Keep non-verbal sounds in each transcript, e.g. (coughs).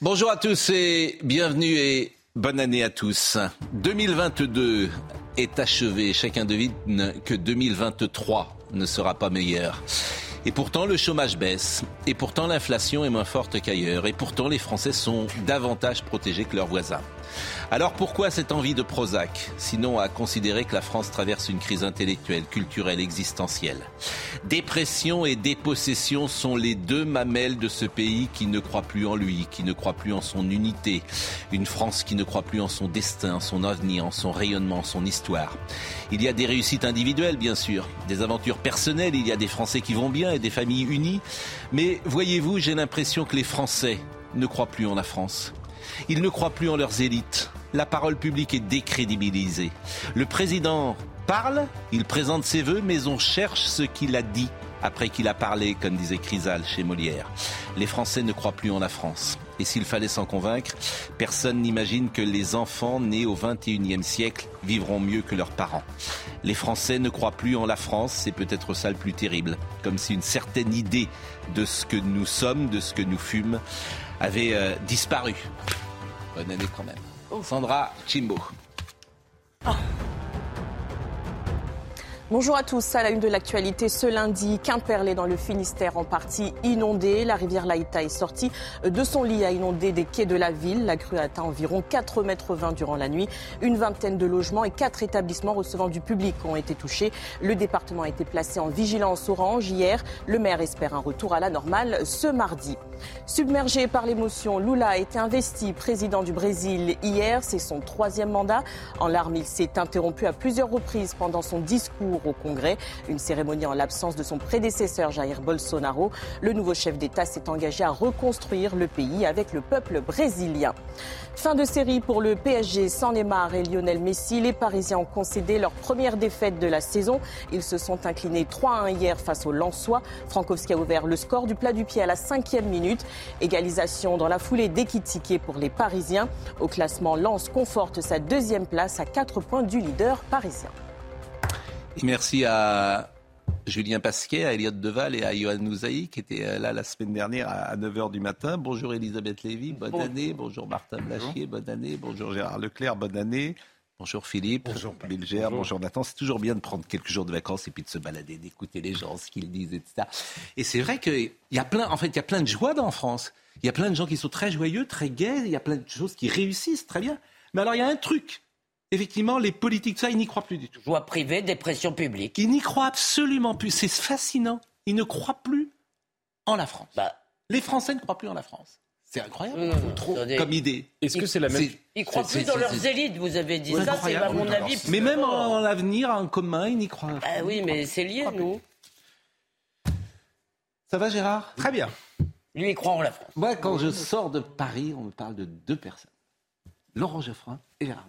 Bonjour à tous et bienvenue et bonne année à tous. 2022 est achevé. Chacun devine que 2023 ne sera pas meilleur. Et pourtant, le chômage baisse. Et pourtant, l'inflation est moins forte qu'ailleurs. Et pourtant, les Français sont davantage protégés que leurs voisins. Alors pourquoi cette envie de Prozac, sinon à considérer que la France traverse une crise intellectuelle, culturelle, existentielle? Dépression et dépossession sont les deux mamelles de ce pays qui ne croit plus en lui, qui ne croit plus en son unité. Une France qui ne croit plus en son destin, son avenir, en son rayonnement, son histoire. Il y a des réussites individuelles, bien sûr, des aventures personnelles, il y a des Français qui vont bien et des familles unies. Mais voyez-vous, j'ai l'impression que les Français ne croient plus en la France. Ils ne croient plus en leurs élites. La parole publique est décrédibilisée. Le président parle, il présente ses vœux, mais on cherche ce qu'il a dit après qu'il a parlé, comme disait Chrysal chez Molière. Les Français ne croient plus en la France. Et s'il fallait s'en convaincre, personne n'imagine que les enfants nés au XXIe siècle vivront mieux que leurs parents. Les Français ne croient plus en la France, c'est peut-être ça le plus terrible. Comme si une certaine idée de ce que nous sommes, de ce que nous fûmes, avait euh, disparu. Bonne année quand même. Sandra Chimbo. Bonjour à tous. À la une de l'actualité ce lundi, Quimperlé dans le Finistère en partie inondé. La rivière Laïta est sortie de son lit à inonder des quais de la ville. La crue a atteint environ 4 mètres 20 durant la nuit. Une vingtaine de logements et quatre établissements recevant du public ont été touchés. Le département a été placé en vigilance orange hier. Le maire espère un retour à la normale ce mardi. Submergé par l'émotion, Lula a été investi président du Brésil hier. C'est son troisième mandat. En larmes, il s'est interrompu à plusieurs reprises pendant son discours au Congrès. Une cérémonie en l'absence de son prédécesseur Jair Bolsonaro. Le nouveau chef d'État s'est engagé à reconstruire le pays avec le peuple brésilien. Fin de série pour le PSG sans Neymar et Lionel Messi. Les Parisiens ont concédé leur première défaite de la saison. Ils se sont inclinés 3-1 hier face au Lensois. Frankowski a ouvert le score du plat du pied à la cinquième minute. Égalisation dans la foulée d'Ekitike pour les Parisiens. Au classement, Lens conforte sa deuxième place à 4 points du leader parisien. merci à Julien Pasquet, à Elliot Deval et à Johan Nouzaï qui étaient euh, là la semaine dernière à 9h du matin. Bonjour Elisabeth Lévy, bonne année. Bonjour Martin Blachier, bonne année. Bonjour Gérard Leclerc, bonne année. Bonjour Philippe, bonjour Bilger, bonjour. Nathan. C'est toujours bien de prendre quelques jours de vacances et puis de se balader, d'écouter les gens, ce qu'ils disent, etc. Et c'est vrai qu'il y a plein, en fait, il y a plein de joie dans France. Il y a plein de gens qui sont très joyeux, très gais. Il y a plein de choses qui réussissent très bien. Mais alors, il y a un truc effectivement, les politiques, ça, ils n'y croient plus du tout. Joie privée, dépression publique. Ils n'y croient absolument plus. C'est fascinant. Ils ne croient plus en la France. Bah. Les Français ne croient plus en la France. C'est incroyable, mmh, trop, comme idée. Est-ce que c'est la même Ils croient plus dans leurs élites, vous avez dit. Ça, c'est à mon avis. Mais même en l'avenir, en commun, ils n'y croient pas. Ah oui, mais c'est lié, nous. Ça va, Gérard? Très bien. Lui, il croit en la France. Moi, quand je sors de Paris, on me parle de deux personnes. Laurent Geoffrin et Gérard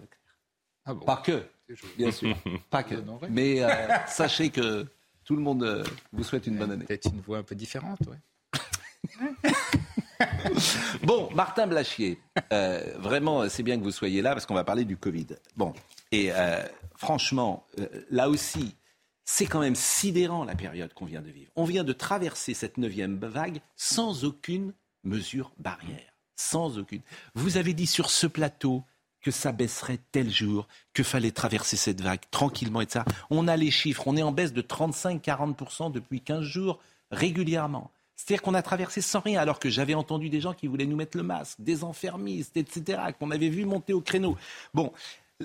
Ah Pas que, bien sûr. (laughs) Pas que. Mais euh, (laughs) sachez que tout le monde euh, vous souhaite une bonne année. Peut-être une voix un peu différente, oui. (laughs) bon, Martin Blachier, euh, vraiment, c'est bien que vous soyez là parce qu'on va parler du Covid. Bon, et franchement, là aussi, c'est quand même sidérant la période qu'on vient de vivre. On vient de traverser cette neuvième vague sans aucune mesure barrière. Sans aucune. Vous avez dit sur ce plateau, que ça baisserait tel jour, que fallait traverser cette vague tranquillement et ça. On a les chiffres, on est en baisse de 35-40% depuis 15 jours régulièrement. C'est-à-dire qu'on a traversé sans rien, alors que j'avais entendu des gens qui voulaient nous mettre le masque, des enfermistes, etc., qu'on avait vu monter au créneau. Bon,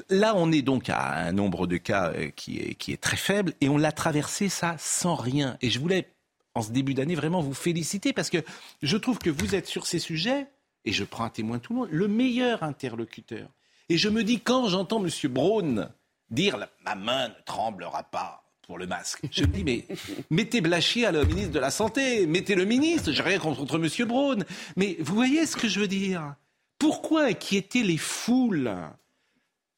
là, on est donc à un nombre de cas euh, qui est, qui est très faible, et on l'a traversé ça sans rien. Et je voulais, en ce début d'année, vraiment vous féliciter, parce que je trouve que vous êtes sur ces sujets, et je prends un témoin tout le monde, le meilleur interlocuteur. Et je me dis, quand j'entends M. Braun dire ma main ne tremblera pas, pour le masque. Je me dis, mais (laughs) mettez Blachier à la ministre de la Santé, mettez le ministre, j'ai rien contre M. Braun. Mais vous voyez ce que je veux dire? Pourquoi inquiéter les foules?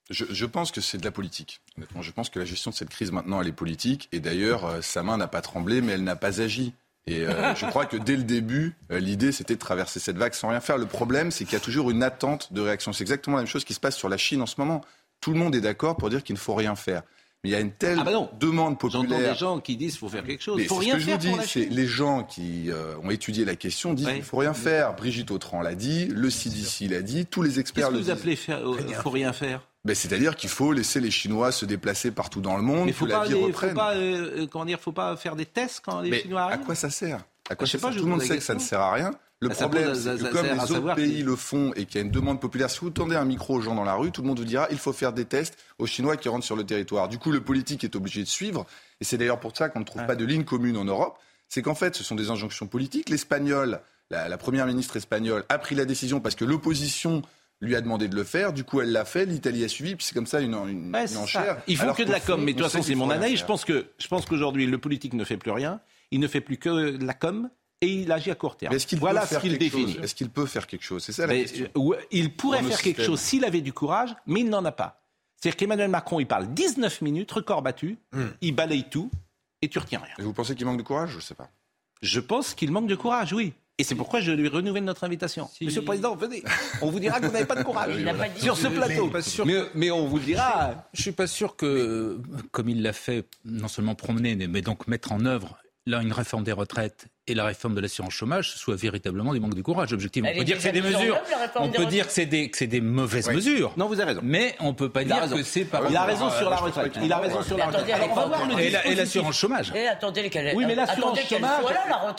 Je, pense que c'est de la politique. Honnêtement, je pense que la gestion de cette crise maintenant, elle est politique. Et d'ailleurs, euh, sa main n'a pas tremblé, mais elle n'a pas agi. Et euh, je crois que dès le début, euh, l'idée, c'était de traverser cette vague sans rien faire. Le problème, c'est qu'il y a toujours une attente de réaction. C'est exactement la même chose qui se passe sur la Chine en ce moment. Tout le monde est d'accord pour dire qu'il ne faut rien faire. Mais il y a une telle ah bah demande populaire. J'entends des gens qui disent qu'il faut faire quelque chose. Il faut rien ce que je vous dis, c'est les gens qui ont étudié la question disent qu'il ne faut rien faire. Brigitte Autran l'a dit, le CDC l'a dit, tous les experts le disent. Qu'est-ce que vous appelez faire, faut rien faire? Ben, C'est-à-dire qu'il faut laisser les Chinois se déplacer partout dans le monde, faut la vie reprenne. Faut pas, euh, comment dire, faut pas faire des tests quand les Chinois arrivent. À quoi ça sert? À quoi je sais pas, Tout le monde sait que ça ne sert à rien. Le problème, c'est que comme les autres pays le font et qu'il y a une demande populaire, si vous tendez un micro aux gens dans la rue, tout le monde vous dira il faut faire des tests aux Chinois qui rentrent sur le territoire. Du coup, le politique est obligé de suivre. Et c'est d'ailleurs pour ça qu'on ne trouve pas de ligne commune en Europe. C'est qu'en fait, ce sont des injonctions politiques. L'Espagnol, la, la première ministre espagnole, a pris la décision parce que l'opposition lui a demandé de le faire. Du coup, elle l'a fait. L'Italie a suivi. Puis c'est comme ça une, une, enchère. Il faut que de la com. Mais de toute façon, c'est mon analyse. Je pense que je pense qu'aujourd'hui, le politique ne fait plus rien. Il ne fait plus que de la com. Et il agit à court terme. Est-ce qu'il voilà ce qu'il définit. Est-ce qu'il peut faire quelque chose? C'est ça la question. Euh, il pourrait faire quelque chose s'il avait du courage, mais il n'en a pas. C'est-à-dire qu'Emmanuel Macron, il parle 19 minutes, record battu, hmm. il balaye tout, et tu retiens rien. Et vous pensez qu'il manque de courage? Je ne sais pas. Je pense qu'il manque de courage, oui. Et c'est pourquoi je lui renouvelle notre invitation. Monsieur le Président, venez. On vous dira que vous n'avez pas de courage sur ce plateau. Mais, on vous dira. Je ne suis pas sûr que, comme il l'a fait, non seulement promener, mais donc mettre en œuvre là, une réforme des retraites et la réforme de l'assurance chômage, ce soit véritablement des manques de courage. Objectivement, on peut dire que c'est des mesures. On peut dire que c'est des, des, mauvaises mesures. Non, vous avez raison. Mais on peut pas dire que c'est par. Il a raison sur la retraite. Il a raison sur la retraite. Et l'assurance chômage. Et attendez lesquelles. Oui, mais l'assurance chômage.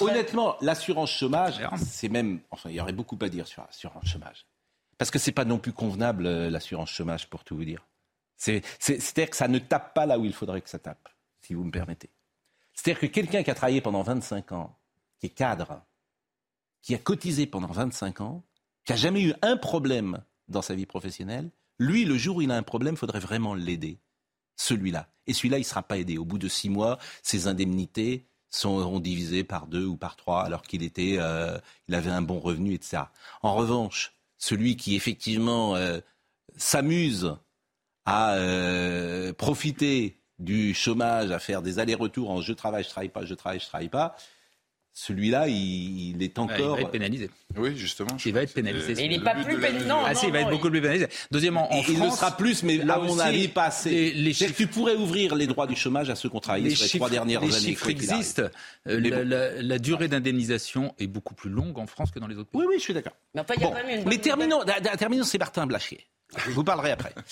Honnêtement, l'assurance chômage, c'est même. Enfin, il y aurait beaucoup à dire sur l'assurance chômage. Parce que c'est pas non plus convenable euh, l'assurance chômage, pour tout vous dire. C'est-à-dire que ça ne tape pas là où il faudrait que ça tape, si vous me permettez. C'est-à-dire que quelqu'un qui a travaillé pendant 25 ans, qui est cadre, qui a cotisé pendant 25 ans, qui n'a jamais eu un problème dans sa vie professionnelle, lui, le jour où il a un problème, il faudrait vraiment l'aider. Celui-là. Et celui-là, il ne sera pas aidé. Au bout de six mois, ses indemnités seront divisées par deux ou par trois, alors qu'il était, euh, il avait un bon revenu, etc. En revanche, celui qui effectivement euh, s'amuse à euh, profiter du chômage à faire des allers-retours en je travaille, je travaille pas, je travaille, je travaille pas, celui-là, il, est encore. il va être pénalisé. Oui, justement. Il va être pénalisé. Mais il n'est pas plus pénalisé. Ah, si, il va être beaucoup plus pénalisé. Deuxièmement, en France. Il le sera plus, mais là, à mon avis, pas assez. Les, chiffres... Tu pourrais ouvrir les droits du chômage à ceux qui ont travaillé sur les trois dernières les années. Les chiffres existent. Euh, la, durée d'indemnisation est beaucoup plus longue en France que dans les autres pays. Oui, oui, je suis d'accord. Mais, mais terminons, terminons, c'est Martin Blachier. Je vous parlerai après. (laughs)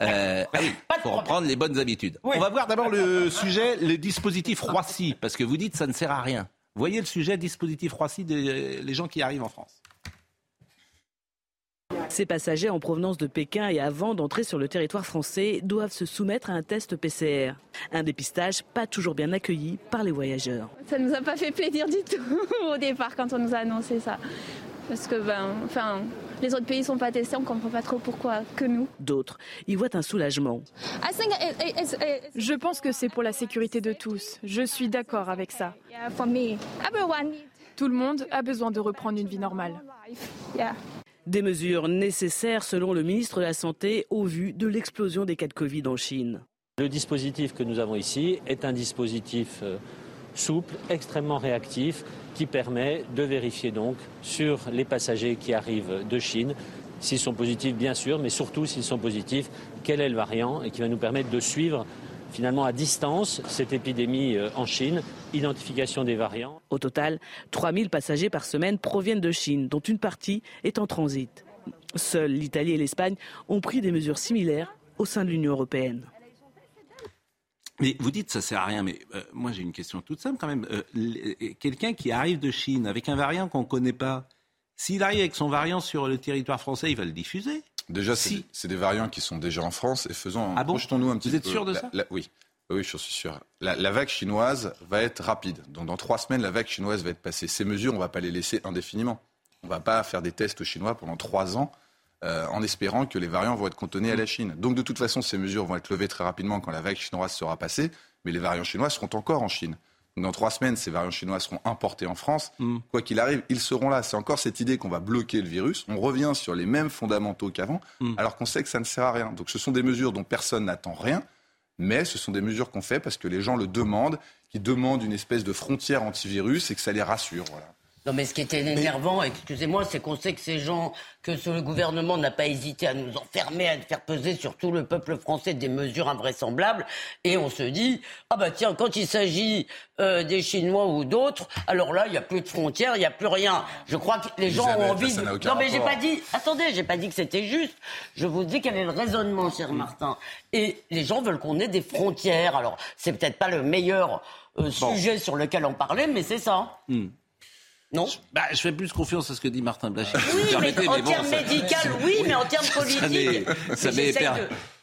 Euh, ah oui, pour reprendre les bonnes habitudes. On va voir d'abord le sujet, le dispositif Roissy, parce que vous dites que ça ne sert à rien. Voyez le sujet dispositif Roissy des gens qui arrivent en France. Ces passagers en provenance de Pékin et avant d'entrer sur le territoire français doivent se soumettre à un test PCR. Un dépistage pas toujours bien accueilli par les voyageurs. Ça nous a pas fait plaisir du tout (laughs) au départ quand on nous a annoncé ça. Parce que ben, enfin, les autres pays sont pas testés, on comprend pas trop pourquoi que nous. D'autres y voient un soulagement. Je pense que c'est pour la sécurité de tous. Je suis d'accord avec ça. Tout le monde a besoin de reprendre une vie normale. Des mesures nécessaires selon le ministre de la Santé au vu de l'explosion des cas de Covid en Chine. Le dispositif que nous avons ici est un dispositif euh, souple, extrêmement réactif, qui permet de vérifier donc sur les passagers qui arrivent de Chine s'ils sont positifs bien sûr, mais surtout s'ils sont positifs, quel est le variant et qui va nous permettre de suivre finalement à distance cette épidémie euh, en Chine, identification des variants. Au total, 3000 passagers par semaine proviennent de Chine, dont une partie est en transit. Seuls l'Italie et l'Espagne ont pris des mesures similaires au sein de l'Union européenne. Mais vous dites ça sert à rien, mais euh, moi j'ai une question toute simple quand même. Euh, quelqu'un qui arrive de Chine avec un variant qu'on ne connaît pas, s'il arrive avec son variant sur le territoire français, il va le diffuser? Déjà, c'est des variants qui sont déjà en France et faisons. Ah bon? nous un petit Vous êtes sûr de ça? Oui. Oui, je suis sûr. La, vague chinoise va être rapide. Donc, dans trois semaines, la vague chinoise va être passée. Ces mesures, on ne va pas les laisser indéfiniment. On ne va pas faire des tests chinois pendant trois ans euh, en espérant que les variants vont être contenus à la Chine. Donc de toute façon, ces mesures vont être levées très rapidement quand la vague chinoise sera passée, mais les variants chinois seront encore en Chine. dans trois semaines, ces variants chinois seront importés en France. Mm. Quoi qu'il arrive, ils seront là. C'est encore cette idée qu'on va bloquer le virus. On revient sur les mêmes fondamentaux qu'avant, mm. alors qu'on sait que ça ne sert à rien. Donc ce sont des mesures dont personne n'attend rien, mais ce sont des mesures qu'on fait parce que les gens le demandent, qui demandent une espèce de frontière antivirus et que ça les rassure. Voilà. Non, mais ce qui était énervant, excusez-moi, c'est qu'on sait que ces gens, que ce gouvernement n'a pas hésité à nous enfermer, à faire peser sur tout le peuple français des mesures invraisemblables. Et on se dit, ah bah tiens, quand il s'agit euh, des Chinois ou d'autres, alors là, il n'y a plus de frontières, il n'y a plus rien. Je crois que les gens ont envie. De... Non, mais j'ai pas dit. Attendez, j'ai pas dit que c'était juste. Je vous dis quel est le raisonnement, cher Martin. Et les gens veulent qu'on ait des frontières. Alors, c'est peut-être pas le meilleur euh, sujet sur lequel on parlait, mais c'est ça. Hmm. Non bah, Je fais plus confiance à ce que dit Martin Blachy. Oui, mais en termes médical, oui, mais en termes politiques. (laughs) Ça m'est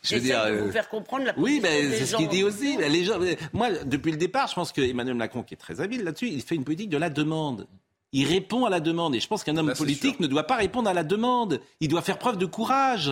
je veux dire, vous euh, faire comprendre la Oui, mais c'est ce qu'il dit aussi. Les gens, moi, depuis le départ, je pense que Emmanuel Macron, qui est très habile là-dessus, il fait une politique de la demande. Il répond à la demande. Et je pense qu'un homme politique ne doit pas répondre à la demande. Il doit faire preuve de courage.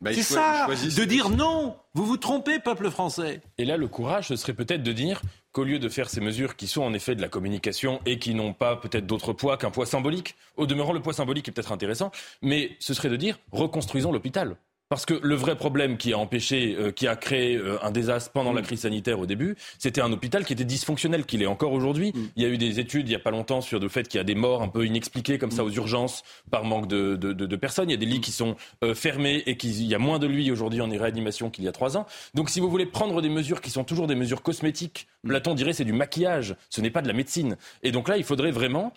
Bah, c'est ça, de dire non. Vous vous trompez, peuple français. Et là, le courage, ce serait peut-être de dire qu'au lieu de faire ces mesures qui sont en effet de la communication et qui n'ont pas peut-être d'autre poids qu'un poids symbolique, au demeurant le poids symbolique est peut-être intéressant, mais ce serait de dire reconstruisons l'hôpital. Parce que le vrai problème qui a empêché, euh, qui a créé euh, un désastre pendant la mm. crise sanitaire au début, c'était un hôpital qui était dysfonctionnel, qu'il est encore aujourd'hui. Mm. Il y a eu des études il n'y a pas longtemps sur le fait qu'il y a des morts un peu inexpliquées comme ça mm. aux urgences par manque de, de, de, personnes. Il y a des lits qui sont euh, fermés et qu'il y a moins de lits aujourd'hui en réanimation qu'il y a trois ans. Donc si vous voulez prendre des mesures qui sont toujours des mesures cosmétiques, Platon dirait c'est du maquillage, ce n'est pas de la médecine. Et donc là, il faudrait vraiment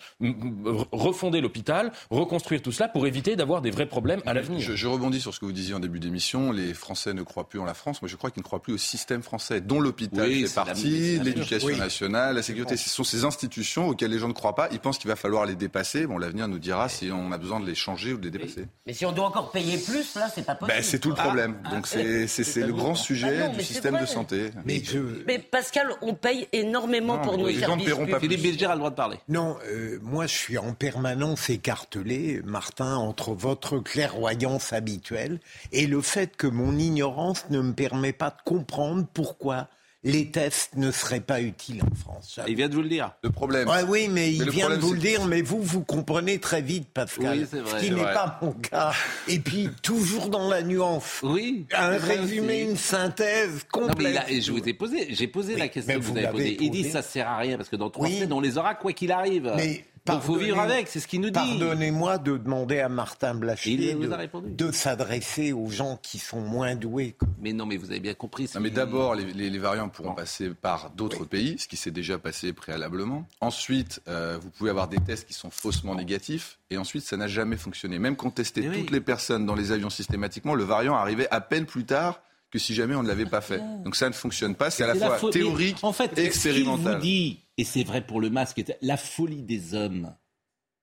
refonder l'hôpital, reconstruire tout cela pour éviter d'avoir des vrais problèmes à l'avenir. Je, je rebondis sur ce que vous disiez en début d'émission, les Français ne croient plus en la France. Moi, je crois qu'ils ne croient plus au système français, dont l'hôpital fait partie, l'éducation nationale, la sécurité. Ce sont ces institutions auxquelles les gens ne croient pas. Ils pensent qu'il va falloir les dépasser. Bon, l'avenir nous dira si on a besoin de les changer ou de les dépasser. Mais, si on doit encore payer plus, là, c'est pas possible. Ben, c'est tout le problème. Ah, Donc, ah, c'est le grand sujet ah du système de santé. Mais, mais, Pascal, on paye énormément pour nos services. Philippe Bilger a le droit de parler. Non, euh, moi, je suis en permanence écartelé, Martin, entre votre clairvoyance habituelle et le fait que mon ignorance ne me permet pas de comprendre pourquoi les tests ne seraient pas utiles en France. Il vient de vous le dire. Le problème. oui, mais, il vient de vous le dire, mais vous, vous comprenez très vite, Pascal. Oui, vrai, ce qui n'est pas mon cas. Et puis, toujours dans la nuance. Oui. Un résumé, une synthèse complète. Non, je vous ai posé, j'ai posé la question que vous, avez posée. Il dit ça sert à rien parce que dans trois semaines, on les aura quoi qu'il arrive. Mais il faut vivre avec, c'est ce qu'il nous dit. Pardonnez-moi de demander à Martin Blachier de, s'adresser aux gens qui sont moins doués. Mais non, mais vous avez bien compris. mais d'abord, les, variants pourront passer par d'autres pays, ce qui s'est déjà passé préalablement. Ensuite, euh, vous pouvez avoir des tests qui sont faussement négatifs. Et ensuite, ça n'a jamais fonctionné. Même qu'on testait toutes les personnes dans les avions systématiquement, le variant arrivait à peine plus tard que si jamais on ne l'avait pas fait. Donc ça ne fonctionne pas. C'est à la fois théorique en fait, et expérimental. Vous dit, et c'est vrai pour le masque, la folie des hommes,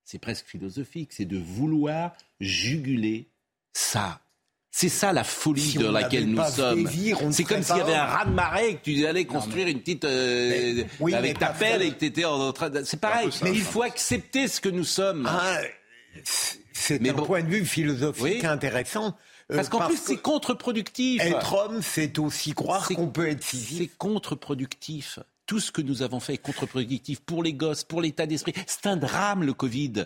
c'est presque philosophique, c'est de vouloir juguler ça. C'est ça la folie dans laquelle nous sommes. C'est comme s'il y avait un ras de marée et que tu allais construire une petite euh, avec ta pelle et que tu étais en train de... C'est pareil. Mais il faut accepter ce que nous sommes. Ah, c'est un point de vue philosophique intéressant. Euh, parce qu'en plus, c'est contre-productif. Être homme, c'est aussi croire qu'on peut être physique. C'est contre-productif. Tout ce que nous avons fait est contre-productif pour les gosses, pour l'état d'esprit. C'est un drame, le Covid.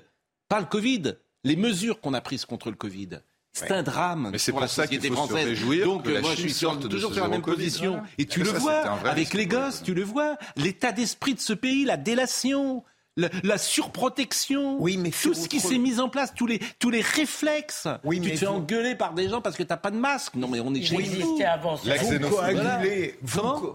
Pas le Covid, les mesures qu'on a prises contre le Covid. C'est un drame Mais c'est pour, la ça qu'il faut se réjouir Donc moi je suis toujours sur la même position. Et tu le vois avec les gosses, tu le vois, l'état d'esprit de ce pays, la délation, la, surprotection, oui, mais tout ce qui s'est mis en place, tous les, tous les réflexes. Oui, tu te fais engueuler par des gens parce que tu n'as pas de masque. Non, mais on est chez nous. Avant, la,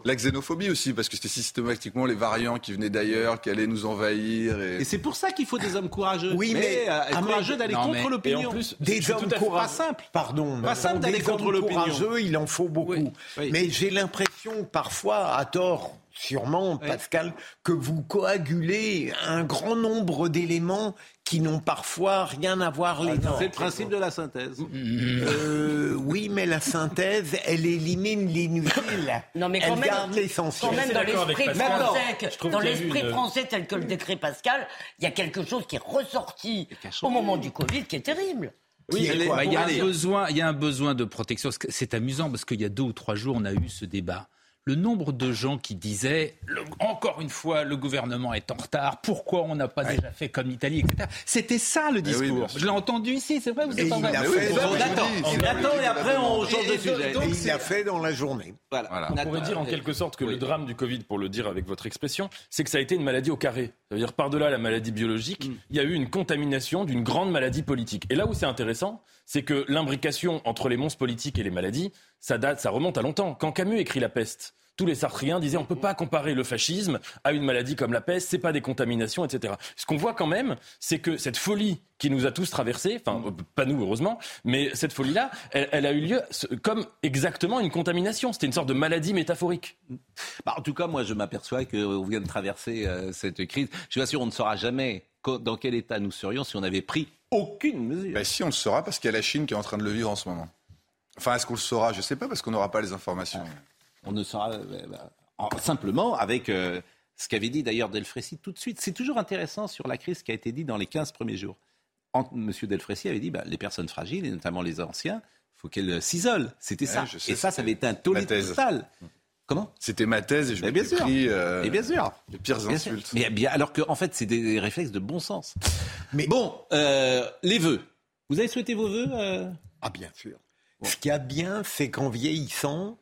la xénophobie aussi, parce que c'était systématiquement les variants qui venaient d'ailleurs, qui allaient nous envahir. Et, c'est pour ça qu'il faut des hommes courageux. Oui, mais, euh, courageux d'aller contre l'opinion. Des hommes courageux. Pas simple. Pardon. Pas simple d'aller contre l'opinion. Courageux, il en faut beaucoup. Mais j'ai l'impression, parfois, à tort, sûrement, Pascal, que vous coagulez un grand nombre d'éléments qui n'ont parfois rien à voir les uns. C'est le principe de la synthèse. Euh, oui, mais la synthèse, elle élimine l'inutile. (laughs) Non, mais quand elle garde l'essentiel. Quand même, dans l'esprit français, dans l'esprit français tel que le décret Pascal, il y a quelque chose qui est ressorti au moment du Covid qui est terrible. Oui, bah, il y a un besoin, il y a un besoin de protection. C'est amusant parce qu'il y a deux ou trois jours, on a eu ce débat le nombre de gens qui disaient encore une fois le gouvernement est en retard, pourquoi on n'a pas déjà fait comme l'Italie, etc. C'était ça le discours. Je l'ai entendu ici, c'est vrai, vous êtes pas vrai. On attend, on attend et après on change de sujet. Et il l'a fait dans la journée. Voilà. On pourrait dire en quelque sorte que le drame du Covid, pour le dire avec votre expression, c'est que ça a été une maladie au carré. Ça veut dire par-delà la maladie biologique, mm. il y a eu une contamination d'une grande maladie politique. Et là où c'est intéressant, c'est que l'imbrication entre les monstres politiques et les maladies, ça date, ça remonte à longtemps. Quand Camus écrit La peste, tous les sartriens disaient on ne peut pas comparer le fascisme à une maladie comme la peste, c'est pas des contaminations, etc. Ce qu'on voit quand même, c'est que cette folie qui nous a tous traversés, enfin euh, pas nous heureusement, mais cette folie-là, elle, a eu lieu comme exactement une contamination. C'était une sorte de maladie métaphorique. Bah, en tout cas, moi je m'aperçois qu'on vient de traverser euh, cette crise. Je suis sûr on ne saura jamais dans quel état nous serions si on avait pris aucune mesure. Bah, si on le saura parce qu'il y a la Chine qui est en train de le vivre en ce moment. Enfin, est-ce qu'on le saura? Je ne sais pas parce qu'on n'aura pas les informations. On ne saura euh, bah, simplement avec euh, ce qu'avait dit d'ailleurs Delfrécy tout de suite. C'est toujours intéressant sur la crise qui a été dit dans les 15 premiers jours. M. Delfrécy avait dit bah, les personnes fragiles, et notamment les anciens, il faut qu'elles s'isolent. C'était ça. et ça, ça avait été un tollé total. Comment? C'était ma thèse et je m'étais pris euh, et bien sûr. les pires insultes. Mais bien, alors qu'en en fait, c'est des réflexes de bon sens. Mais bon, euh, les vœux. Vous avez souhaité vos vœux Ah bien sûr. Ce qui a bien, c'est qu'en vieillissant,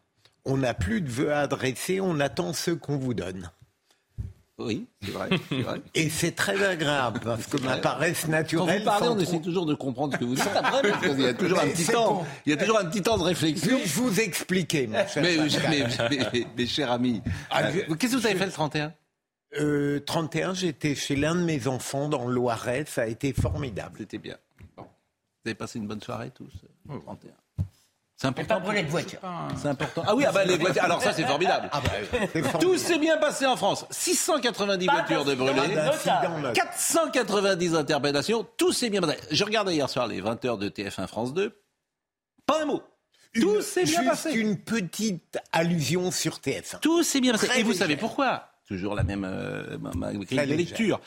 on n'a plus de vœux à adresser, on attend ceux qu'on vous donne. Oui, c'est vrai, Et c'est très agréable parce que ma paresse naturelle. Quand vous parlez, on essaie toujours de comprendre ce que vous dites après, parce qu'il y a (laughs) toujours un petit temps. Il y a toujours un petit temps de réflexion. je vous expliquer, mon cher mais, mais, mais, cher ami, ah, euh, qu'est-ce que vous avez fait le 31 euh, 31, j'étais chez l'un de mes enfants dans le Loiret, ça a été formidable. C'était bien. Vous avez passé une bonne soirée tous, le euh, 31 c'est important. Pas pour les voitures. C'est important. Ah oui, ah bah, les voitures. Alors ça, c'est (laughs) formidable. Ah bah, (laughs) Tout s'est bien passé en France. 690 voitures de brûlées, 490 interpellations. Tout s'est bien passé. Je regardais hier soir les 20h de TF1 France 2. Pas un mot. Tout s'est bien passé. une petite allusion sur TF1. Tout s'est bien passé. Et vous savez pourquoi? Toujours la même euh, lecture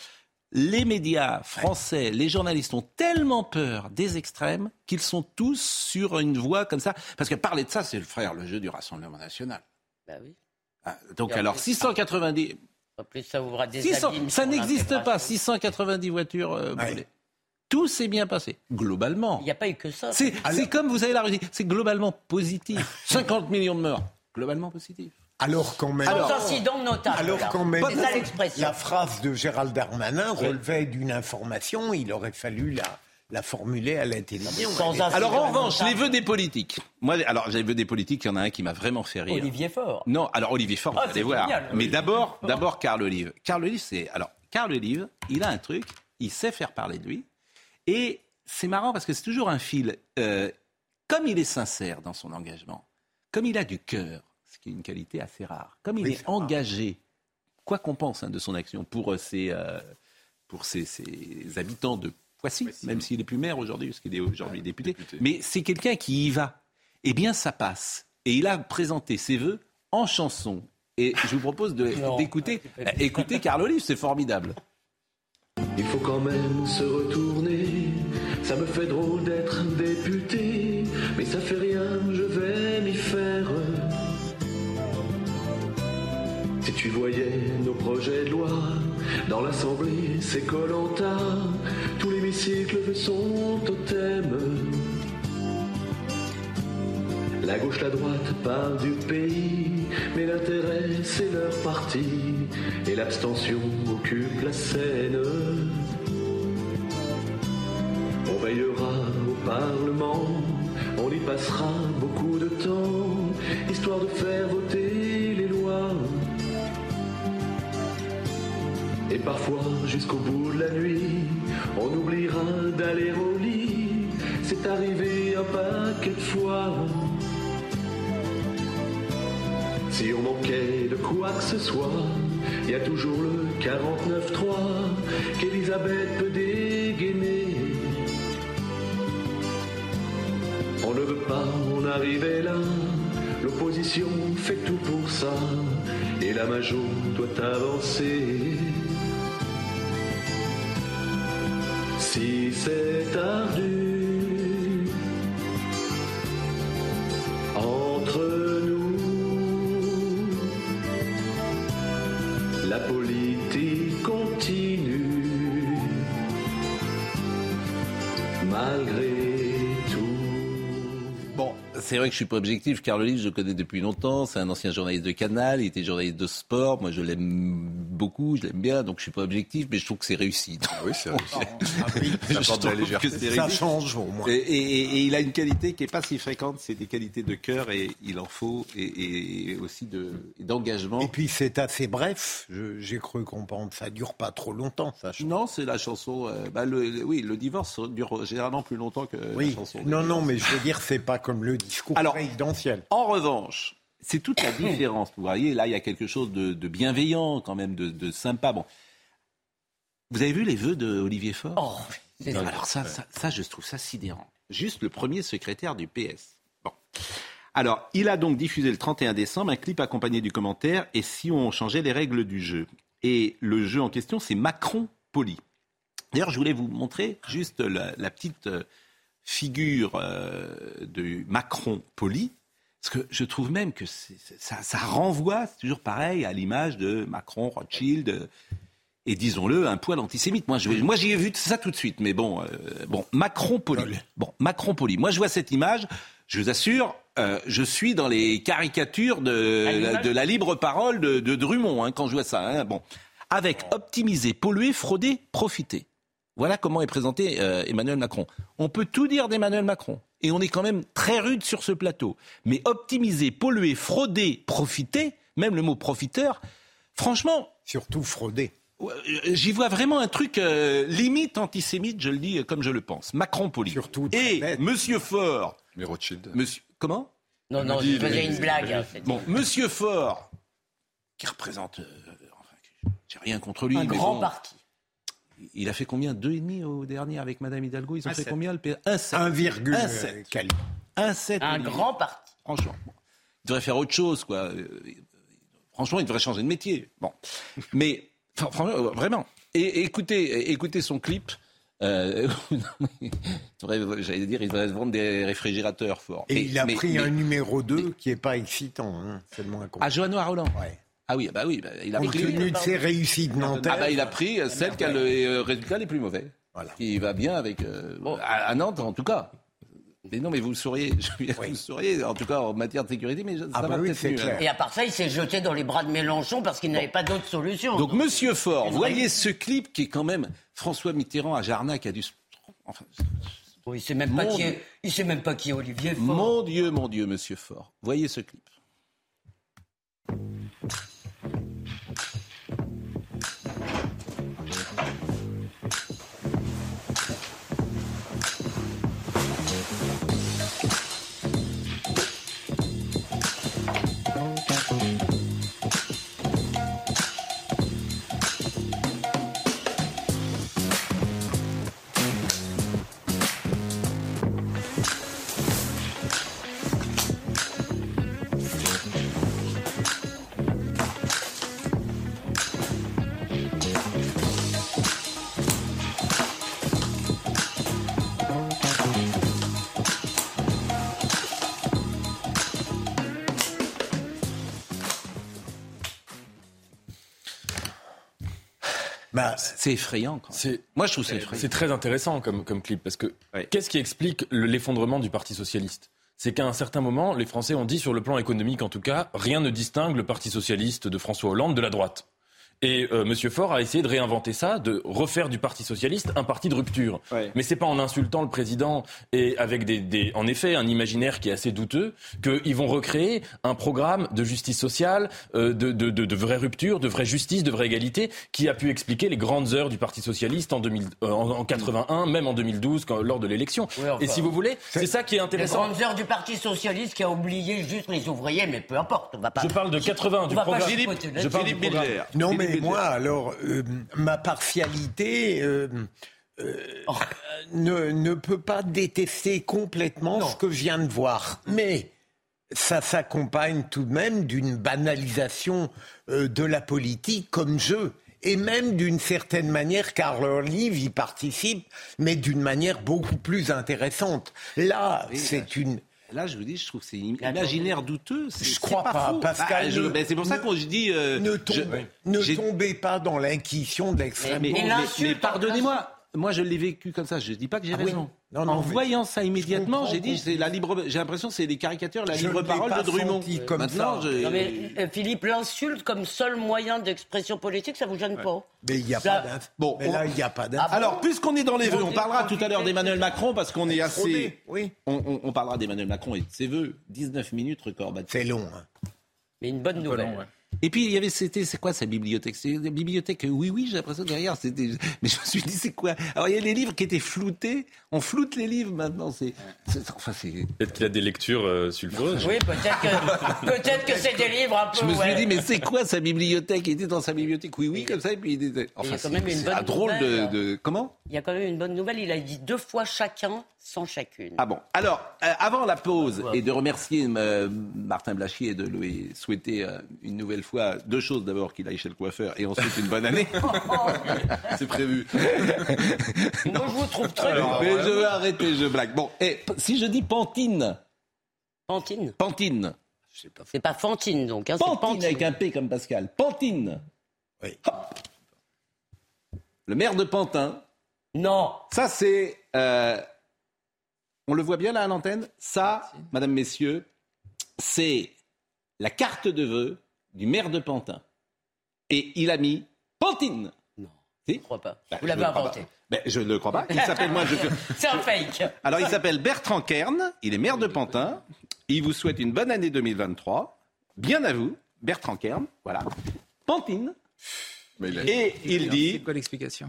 les médias français, les journalistes ont tellement peur des extrêmes qu'ils sont tous sur une voie comme ça. Parce que parler de ça, c'est le frère, le jeu du Rassemblement national. Ben oui. Ah, donc alors, 690... En plus, ça ouvrira des 600, Ça n'existe pas, 690 voitures euh, brûlées. Tout s'est bien passé, globalement. Il n'y a pas eu que ça. C'est comme vous avez la Russie, c'est globalement positif. (laughs) 50 millions de morts, globalement positif. Alors quand même, alors, notable, alors quand même, la phrase de Gérald Darmanin relevait d'une information, il aurait fallu la, la formuler à l'intelligence. Alors en revanche, les vœux des politiques. Moi, alors j'ai vœux des politiques, il y en a un qui m'a vraiment fait rire. Olivier Faure. Non, alors Olivier Faure, ah, vous allez voir. Mais d'abord, d'abord Carl Olive. Carl Olive, c'est alors Carl Olive, il a un truc, il sait faire parler de lui, et c'est marrant parce que c'est toujours un fil. Euh, comme il est sincère dans son engagement, comme il a du cœur, qui est une qualité assez rare. Comme il est engagé, quoi qu'on pense hein, de son action pour, euh, ses, euh, pour ses, habitants de Poissy, même s'il est plus maire aujourd'hui, parce qu'il est aujourd'hui député, mais c'est quelqu'un qui y va. Eh bien, ça passe. Et il a présenté ses voeux en chanson. Et je vous propose d'écouter écouter Carl Olive, c'est formidable. Il faut quand même se retourner, ça me fait drôle d'être député, mais ça fait rien, je vais m'y faire. Tu voyais nos projets de loi dans l'Assemblée, c'est Colanta. Tout l'hémicycle son totem. La gauche, la droite parlent du pays, mais l'intérêt c'est leur parti, et l'abstention occupe la scène. On veillera au Parlement, on y passera beaucoup de temps, histoire de faire voter parfois jusqu'au bout de la nuit, on oubliera d'aller au lit. C'est arrivé un paquet de fois. Si on manquait de quoi que ce soit, il y a toujours le 49-3 qu'Elisabeth peut dégainer. On ne veut pas en arriver là, l'opposition fait tout pour ça, et la major doit avancer. c'est ardu. Entre nous, la politique continue, malgré tout. Bon, c'est vrai que je suis pas objectif. car le livre, je le connais depuis longtemps. C'est un ancien journaliste de Canal. Il était journaliste de sport. Moi, je l'aime beaucoup, je l'aime bien. Donc, je suis pas objectif, mais je trouve que c'est réussi. Ah oui, c'est réussi. (laughs) ça, change au moins. Et, il a une qualité qui est pas si fréquente. C'est des qualités de cœur et il en faut et, aussi de d'engagement. Et puis, c'est assez bref. J'ai cru comprendre. Ça dure pas trop longtemps, ça. Non, c'est la chanson. Euh, bah, le, oui, le divorce dure généralement plus longtemps que la chanson. Non, non, mais je veux dire, c'est pas comme le alors, En revanche, c'est toute la différence. Vous voyez, là, il y a quelque chose de, bienveillant, quand même, de, sympa. Bon. Vous avez vu les vœux d'Olivier Faure? Oh, Alors ça, ça, je trouve ça sidérant. Juste le premier secrétaire du PS. Bon. Alors, il a donc diffusé le 31 décembre un clip accompagné du commentaire Et si on changeait les règles du jeu Et le jeu en question, c'est Macron poli. D'ailleurs, je voulais vous montrer juste la petite euh, figure euh, de Macron poli, parce que je trouve même que ça, renvoie, c'est toujours pareil, à l'image de Macron, Rothschild, et disons-le, un poil antisémite. Moi, moi, j'y ai vu ça tout de suite, mais bon, euh, bon, Macron poli. Bon, Macron poli. Moi, je vois cette image, je vous assure, euh, je suis dans les caricatures de, de la libre parole de, de Drummond hein, quand je vois ça. Hein. bon, avec optimiser, polluer, frauder, profiter. Voilà comment est présenté euh, Emmanuel Macron. On peut tout dire d'Emmanuel Macron. Et on est quand même très rude sur ce plateau. Mais optimiser, polluer, frauder, profiter, même le mot profiteur, franchement. Surtout frauder. Euh, j'y vois vraiment un truc euh, limite antisémite, je le dis comme je le pense. Macron poli. Surtout. Et Monsieur Faure. Mais Rothschild. Monsieur, comment? Non, non, je faisais une blague. bon, Monsieur Faure, qui représente. enfin, j'ai rien contre lui. Un grand parti. Il a fait combien? Deux et demi au dernier avec Madame Hidalgo? Ils ont fait combien le PS 1,7. Un 7. Un grand parti. Franchement. Il devrait faire autre chose, quoi. Euh, franchement, il devrait changer de métier. Bon. Mais, franchement, euh, vraiment. Et écoutez, écoutez son clip. Euh, (laughs) J'allais dire, il devrait vendre des réfrigérateurs forts. Et il a pris un numéro 2 qui n'est pas excitant. Hein, c'est le moins À Joannois Roland ouais. Ah oui, bah oui, bah, il a Compte pris. tenu de ses réussites nantais. Ah bah, il a pris celle qui a le euh, résultat les plus mauvais. Voilà. Qui va bien avec. Euh, à, Nantes, en tout cas. Mais non, mais vous le sauriez, (laughs) vous le sauriez, en tout cas en matière de sécurité, mais ça ah va peut-être hein. Et à part ça, il s'est jeté dans les bras de Mélenchon parce qu'il n'avait pas d'autre solution. Donc, Monsieur Faure, voyez ce clip qui est quand même François Mitterrand à Jarnac a dû. Enfin, il ne sait même pas qui est, il sait même pas qui est Olivier Faure. Mon Dieu, mon Dieu, Monsieur Faure, voyez ce clip. Música c'est effrayant. Moi, je trouve c'est effrayant. C'est très intéressant comme, comme clip parce que qu'est-ce qui explique l'effondrement du Parti socialiste? C'est qu'à un certain moment, les Français ont dit, sur le plan économique en tout cas, rien ne distingue le Parti socialiste de François Hollande de la droite. Et euh, M. Faure a essayé de réinventer ça, de refaire du Parti socialiste un parti de rupture. Ouais. Mais c'est pas en insultant le président et avec des, des, en effet un imaginaire qui est assez douteux qu'ils vont recréer un programme de justice sociale, euh, de, de, de, de, vraie rupture, de vraie justice, de vraie égalité, qui a pu expliquer les grandes heures du Parti socialiste en, 2000, euh, en, 81, même en 2012 quand, lors de l'élection. et si vous voulez, c'est ça qui est intéressant. Les grandes heures du Parti socialiste qui a oublié juste les ouvriers, mais peu importe. On va pas... Je parle de 80 du programme. Philippe, je parle du programme. Non mais moi, alors, euh, ma partialité euh, euh, oh. ne, peut pas détester complètement ce que je viens de voir. Mais ça s'accompagne tout de même d'une banalisation de la politique comme jeu. Et même d'une certaine manière, car leur livre y participe, mais d'une manière beaucoup plus intéressante. Là, c'est une là, je vous dis, je trouve que c'est imaginaire douteux. Je crois pas, Pascal. Bah, ben, c'est pour ça qu'on dit. Euh, ne, ne tombez pas dans l'inquisition de l'extrême. Mais, mais pardonnez-moi, moi, je l'ai vécu comme ça. Je ne dis pas que j'ai ah raison. En voyant ça immédiatement, j'ai dit, c'est la libre. J'ai l'impression que c'est les caricatures, la libre parole de Drummond. Comme ça. Non, mais, euh, Philippe, l'insulte comme seul moyen d'expression politique, ça vous gêne pas Mais il n'y a, pas bon, mais là, il n'y a pas ah Alors, puisqu'on est dans les vœux, on parlera tout à l'heure d'Emmanuel Macron parce qu'on est assez. Oui. On, parlera d'Emmanuel Macron et de ses vœux. 19 minutes record. C'est long. Hein. Mais une bonne nouvelle. Et puis il y avait, c'était, c'est quoi sa bibliothèque? C'est une bibliothèque, oui, oui, j'ai l'impression derrière, c'était. Mais je me suis dit, c'est quoi? Alors il y a les livres qui étaient floutés. On floute les livres maintenant. C'est, enfin, c'est. Peut-être qu'il y a des lectures euh, sulfureuses. Oui, peut-être que, peut-être que c'est des livres un peu. Je me suis dit, mais c'est quoi sa bibliothèque? Il était dans sa bibliothèque, oui, oui, comme ça, et puis il était. Enfin, il y a quand même une bonne drôle de, de, comment? Il y a quand même une bonne nouvelle. Il a dit deux fois chacun sans chacune. Ah bon. Alors, euh, avant la pause, et de remercier euh, Martin Blachier et de lui souhaiter euh, une nouvelle fois deux choses. D'abord, qu'il aille chez le coiffeur et ensuite une bonne année. (laughs) C'est prévu. (laughs) Moi, je vous trouve très bien. Mais je vais arrêter, je blague. Bon, et si je dis Pantine. Pantine? Pantine. C'est pas Fantine, donc. Hein, Pantine, avec un P comme Pascal. Pantine. Oui. Le maire de Pantin. Non. Ça, c'est on le voit bien là à l'antenne Ça, madame, messieurs, c'est la carte de vœux du maire de Pantin. Et il a mis Pantine. Non. Je ne crois pas. Bah, Vous l'avez inventé. Ben, je ne le crois pas. Il s'appelle moi. (laughs) C'est un fake. Alors il s'appelle Bertrand Kern. Il est maire de Pantin. Il vous souhaite une bonne année 2023. Bien à vous, Bertrand Kern. Voilà. Pantine. Et il dit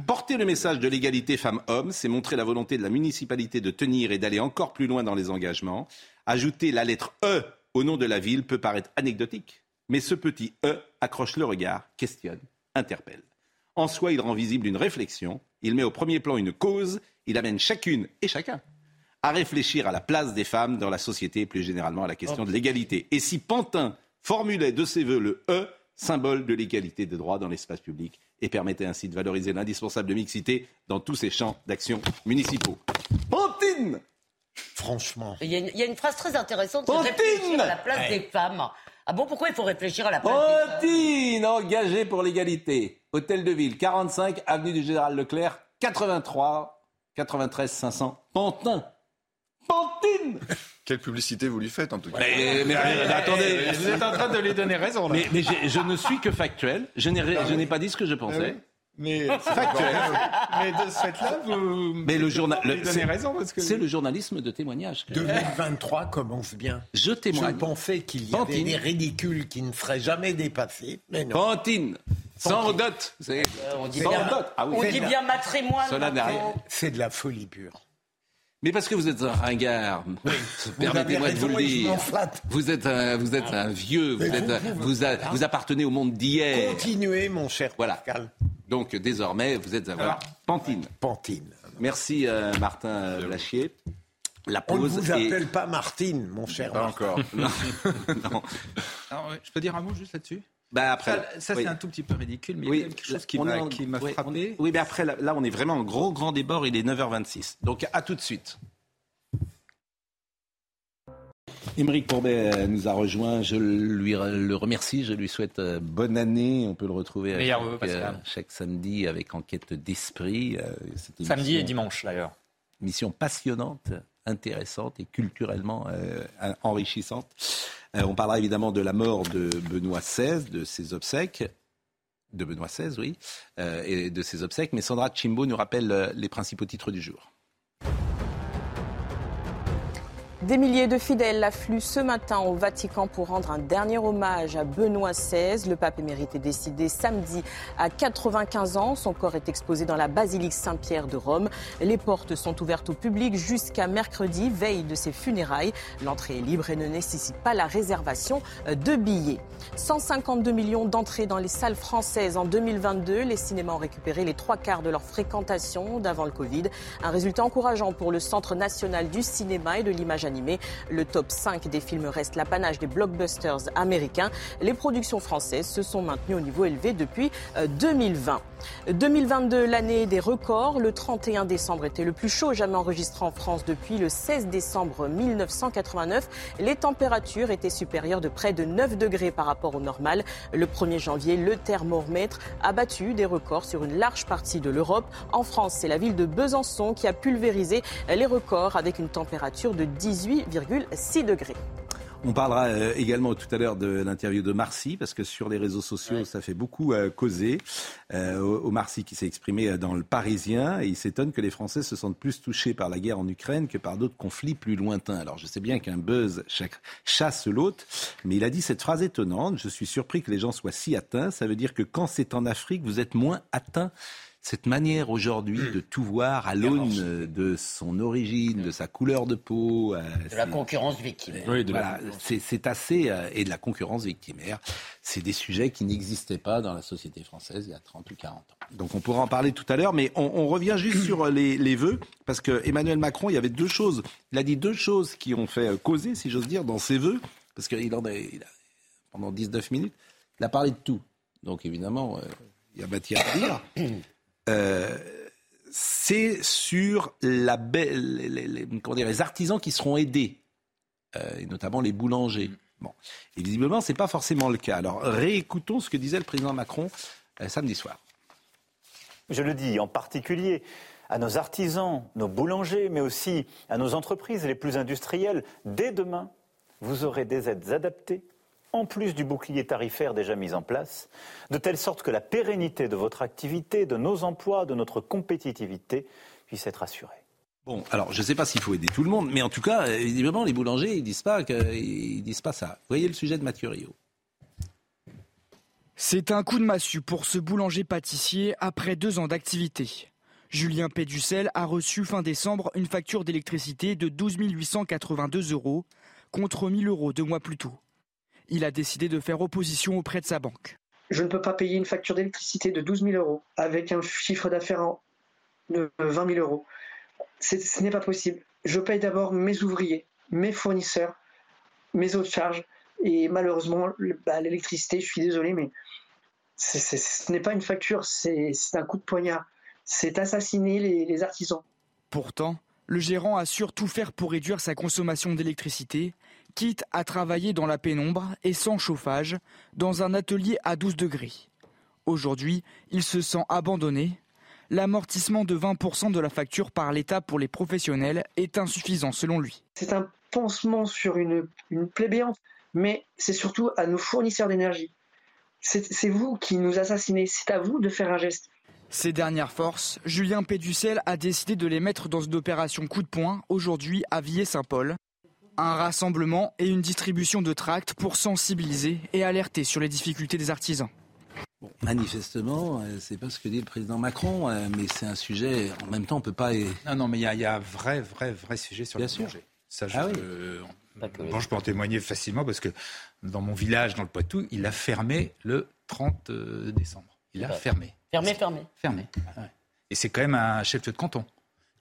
Porter le message de l'égalité femmes-hommes, c'est montrer la volonté de la municipalité de tenir et d'aller encore plus loin dans les engagements. Ajouter la lettre E au nom de la ville peut paraître anecdotique, mais ce petit E accroche le regard, questionne, interpelle. En soi, il rend visible une réflexion, il met au premier plan une cause, il amène chacune et chacun à réfléchir à la place des femmes dans la société et plus généralement à la question de l'égalité. Et si Pantin formulait de ses voeux le E, symbole de l'égalité des droits dans l'espace public et permettait ainsi de valoriser l'indispensable mixité dans tous ces champs d'action municipaux. Pantine Franchement. Il y, a une, phrase très intéressante, c'est réfléchir à la place des femmes. Ah bon, pourquoi il faut réfléchir à la place des femmes? Engagé pour l'égalité. Hôtel de Ville, 45, avenue du Général Leclerc, 83, 93 500, Pantin. Pantine quelle publicité vous lui faites en tout cas Mais, attendez, vous êtes en train de lui donner raison. Là. Mais, je ne suis que factuel. Je n'ai pas dit ce que je pensais. Mais factuel. mais de ce fait-là, vous. Mais le journal. C'est raison parce que. C'est le journalisme de témoignage. 2023 commence bien? Je témoigne. Je pensais qu'il y avait des ridicules qui ne seraient jamais dépassés. Mais non. Pantine. Sans dot. Euh, on dit, bien, ah on dit bien matrimoine. C'est de la folie pure. Mais parce que vous êtes un ringard, permettez-moi de vous le dire. Vous êtes un, vous êtes un vieux, vous, êtes, vous, vous, appartenez au monde d'hier. Continuez, mon cher voilà. Pascal. Donc désormais, vous êtes à voir Pantine. Pantine. Merci euh, Martin Lachier. La pause On ne vous appelle pas Martine, mon cher. Pas encore. (laughs) non. (laughs) je peux dire un mot juste là-dessus? Bah après, ça, c'est un tout petit peu ridicule, mais il y a quelque chose qui m'a frappé. oui, mais après, là, on est vraiment en gros, grand débord. Il est 9h26. Donc, à tout de suite. Émeric Courbet euh, nous a rejoint. Je lui le remercie. Je lui souhaite euh, bonne année. On peut le retrouver euh, chaque samedi avec Enquête d'esprit. samedi et dimanche, d'ailleurs. Mission passionnante, intéressante et culturellement enrichissante. Euh, on parlera évidemment de la mort de Benoît XVI, de ses obsèques, de Benoît XVI, oui, euh, et de ses obsèques. Mais Sandra Chimbo nous rappelle euh, les principaux titres du jour. Des milliers de fidèles affluent ce matin au Vatican pour rendre un dernier hommage à Benoît XVI. Le pape émérite est décidé samedi à 95 ans. Son corps est exposé dans la basilique Saint-Pierre de Rome. Les portes sont ouvertes au public jusqu'à mercredi, veille de ses funérailles. L'entrée est libre et ne nécessite pas la réservation de billets. 152 millions d'entrées dans les salles françaises en 2022. Les cinémas ont récupéré les trois quarts de leur fréquentation d'avant le Covid. Un résultat encourageant pour le Centre national du cinéma et de l'image le top 5 des films reste l'apanage des blockbusters américains. Les productions françaises se sont maintenues au niveau élevé depuis 2020. Euh, 2022, l'année des records. Le 31 décembre était le plus chaud jamais enregistré en France depuis le 16 décembre 1989. Les températures étaient supérieures de près de 9 degrés par rapport au normal. Le 1er janvier, le thermomètre a battu des records sur une large partie de l'Europe. En France, c'est la ville de Besançon qui a pulvérisé les records avec une température de 18,6 degrés. On parlera euh, également tout à l'heure de l'interview de Marcy, parce que sur les réseaux sociaux, ça fait beaucoup euh, causer. Euh, au Marcy qui s'est exprimé dans le Parisien, et il s'étonne que les Français se sentent plus touchés par la guerre en Ukraine que par d'autres conflits plus lointains. Alors je sais bien qu'un buzz chasse l'autre, mais il a dit cette phrase étonnante, je suis surpris que les gens soient si atteints, ça veut dire que quand c'est en Afrique, vous êtes moins atteints cette manière aujourd'hui hmm. de tout voir à l'aune de son origine, de sa couleur de peau. Euh, de la concurrence victimaire. Oui, voilà, c'est assez. Euh, et de la concurrence victimaire. C'est des sujets qui n'existaient pas dans la société française il y a 30 ou 40 ans. Donc on pourra en parler tout à l'heure, mais on, revient juste (coughs) sur euh, les, les vœux, parce que Emmanuel Macron, il y avait deux choses. Il a dit deux choses qui ont fait causer, si j'ose dire, dans ses vœux, parce qu'il en a, il a, pendant 19 minutes, il a parlé de tout. Donc évidemment, il y a matière à dire. (coughs) Euh, c'est sur la les, les, les, artisans qui seront aidés, euh, et notamment les boulangers. Bon. Et visiblement, ce n'est pas forcément le cas. Alors, réécoutons ce que disait le président Macron euh, samedi soir. Je le dis en particulier à nos artisans, nos boulangers, mais aussi à nos entreprises les plus industrielles. Dès demain, vous aurez des aides adaptées en plus du bouclier tarifaire déjà mis en place, de telle sorte que la pérennité de votre activité, de nos emplois, de notre compétitivité puisse être assurée. Bon, alors je ne sais pas s'il faut aider tout le monde, mais en tout cas, évidemment, les boulangers, ils disent pas disent pas ça. Vous voyez le sujet de Mathieu Rio. C'est un coup de massue pour ce boulanger pâtissier après deux ans d'activité. Julien Péducel a reçu fin décembre une facture d'électricité de 12 882 euros contre 1000 euros deux mois plus tôt il a décidé de faire opposition auprès de sa banque. Je ne peux pas payer une facture d'électricité de 12 000 euros avec un chiffre d'affaires de 20 000 euros. Ce n'est pas possible. Je paye d'abord mes ouvriers, mes fournisseurs, mes autres charges. Et malheureusement, bah, l'électricité, je suis désolé, mais ce n'est pas une facture, c'est un coup de poignard. C'est assassiner les artisans. Pourtant, le gérant a surtout faire pour réduire sa consommation d'électricité quitte à travailler dans la pénombre et sans chauffage, dans un atelier à 12 degrés. Aujourd'hui, il se sent abandonné. L'amortissement de 20% de la facture par l'État pour les professionnels est insuffisant selon lui. C'est un pansement sur une, une plaie béante, mais c'est surtout à nos fournisseurs d'énergie. C'est vous qui nous assassinez, c'est à vous de faire un geste. Ces dernières forces, Julien Péducel a décidé de les mettre dans une opération coup de poing aujourd'hui à Villers-Saint-Paul un rassemblement et une distribution de tracts pour sensibiliser et alerter sur les difficultés des artisans. manifestement, euh, c'est pas ce que dit le président Macron, euh, mais c'est un sujet. En même temps, on peut pas. Non, non, mais il y, a un vrai, vrai, vrai sujet sur Bien le sûr. Ça, je, ah je peux en témoigner facilement parce que dans mon village, dans le Poitou, il a fermé le 30 euh, décembre. Il a fermé. Fermé, fermé. Fermé. Et c'est quand même un chef de canton.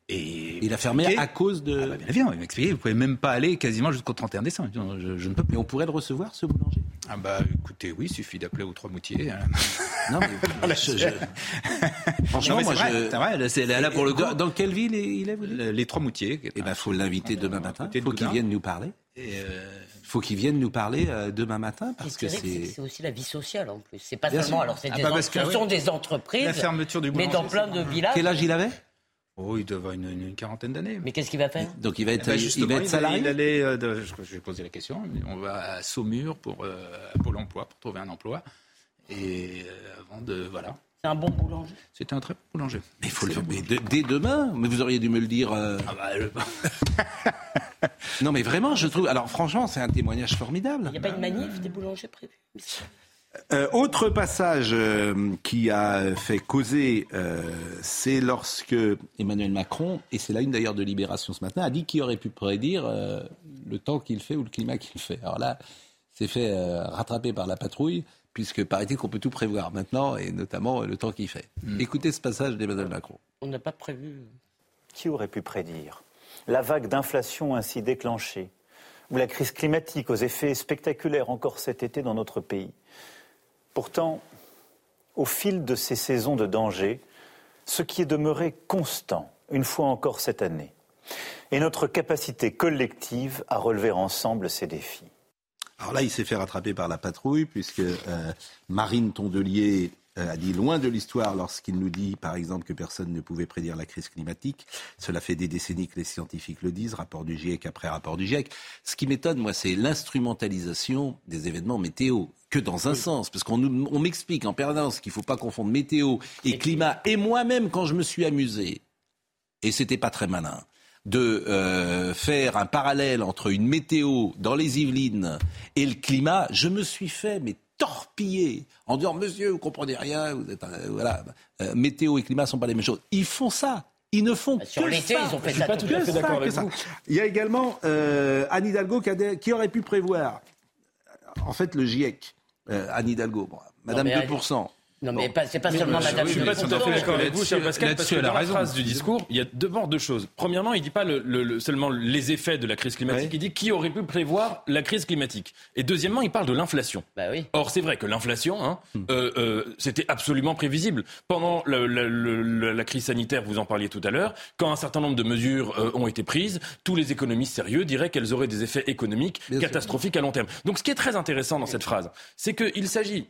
Et il a fermé à cause de. Ah bah bien il m'a expliqué, vous pouvez même pas aller quasiment jusqu'au 31 décembre. Je, ne peux plus. on pourrait le recevoir, ce boulanger? Ah bah écoutez, oui, il suffit d'appeler aux trois moutiers. Hein. Non, mais (laughs) franchement, moi, je... c'est là, pour le Dans, quelle ville il est Les trois moutiers. Eh ben, faut l'inviter demain matin. Il faut qu'il vienne nous parler. Il euh, faut qu'il vienne nous parler euh, demain matin parce que c'est. C'est aussi la vie sociale en plus. C'est pas seulement. Alors, c'est ah des bah, ce sont des entreprises. La fermeture du Mais dans plein de villages. Quel âge il avait? Oh, il doit avoir une, quarantaine d'années. Mais qu'est-ce qu'il va faire? Donc il va être, eh ben, il va être salarié. Il, allait, euh, je, vais poser la question. On va à Saumur pour euh, Pôle Emploi pour trouver un emploi. Et euh, avant de voilà. C'est un bon boulanger? C'était un très bon boulanger. Mais il faut le mais dès demain. Mais vous auriez dû me le dire. Ah bah, (laughs) non mais vraiment, je trouve. Alors franchement, c'est un témoignage formidable. Il n'y a pas une manif des boulangers prévue euh, autre passage euh, qui a fait causer, euh, c'est lorsque Emmanuel Macron, et c'est la une d'ailleurs de Libération ce matin, a dit qu'il aurait pu prédire le temps qu'il fait ou le climat qu'il fait. Alors là, c'est fait rattraper par la patrouille, puisque paraît-il qu'on peut tout prévoir maintenant, et notamment le temps qu'il fait. Hmm. Écoutez ce passage d'Emmanuel Macron. On n'a pas prévu. Qui aurait pu prédire la vague d'inflation ainsi déclenchée, ou la crise climatique aux effets spectaculaires encore cet été dans notre pays? Pourtant, au fil de ces saisons de danger, ce qui est demeuré constant, une fois encore cette année, est notre capacité collective à relever ensemble ces défis. Alors là, il s'est fait rattraper par la patrouille, puisque euh, Marine Tondelier a dit loin de l'histoire lorsqu'il nous dit, par exemple, que personne ne pouvait prédire la crise climatique. Cela fait des décennies que les scientifiques le disent, rapport du GIEC après rapport du GIEC. Ce qui m'étonne, moi, c'est l'instrumentalisation des événements météo que dans un sens, parce qu'on m'explique en permanence qu'il ne faut pas confondre météo et climat. Et moi-même, quand je me suis amusé, et c'était pas très malin, de euh, faire un parallèle entre une météo dans les Yvelines et le climat, je me suis fait mais torpiller en disant Monsieur, vous comprenez rien, vous êtes voilà, euh, météo et climat sont pas les mêmes choses. Ils font ça. Ils ne font bah, Sur l'été, ils ont fait ça. Pas tout à fait d'accord avec vous. Il y a également euh, Anne Hidalgo qui, aurait pu prévoir, en fait, le GIEC. Euh, Anne Hidalgo, Madame 2%. Non, mais c'est pas seulement Madame. Je suis pas tout à fait d'accord avec vous, cher Pascal, parce que dans la phrase du discours, il y a d'abord deux choses. Premièrement, il dit pas le, seulement les effets de la crise climatique, il dit qui aurait pu prévoir la crise climatique. Et deuxièmement, il parle de l'inflation. Bah oui. Or, c'est vrai que l'inflation, hein, hmm. euh, euh, c'était absolument prévisible. Pendant la, crise sanitaire, vous en parliez tout à l'heure, quand un certain nombre de mesures euh, ont été prises, tous les économistes sérieux diraient qu'elles auraient des effets économiques catastrophiques à long terme. Donc, ce qui est très intéressant dans cette phrase, c'est qu'il s'agit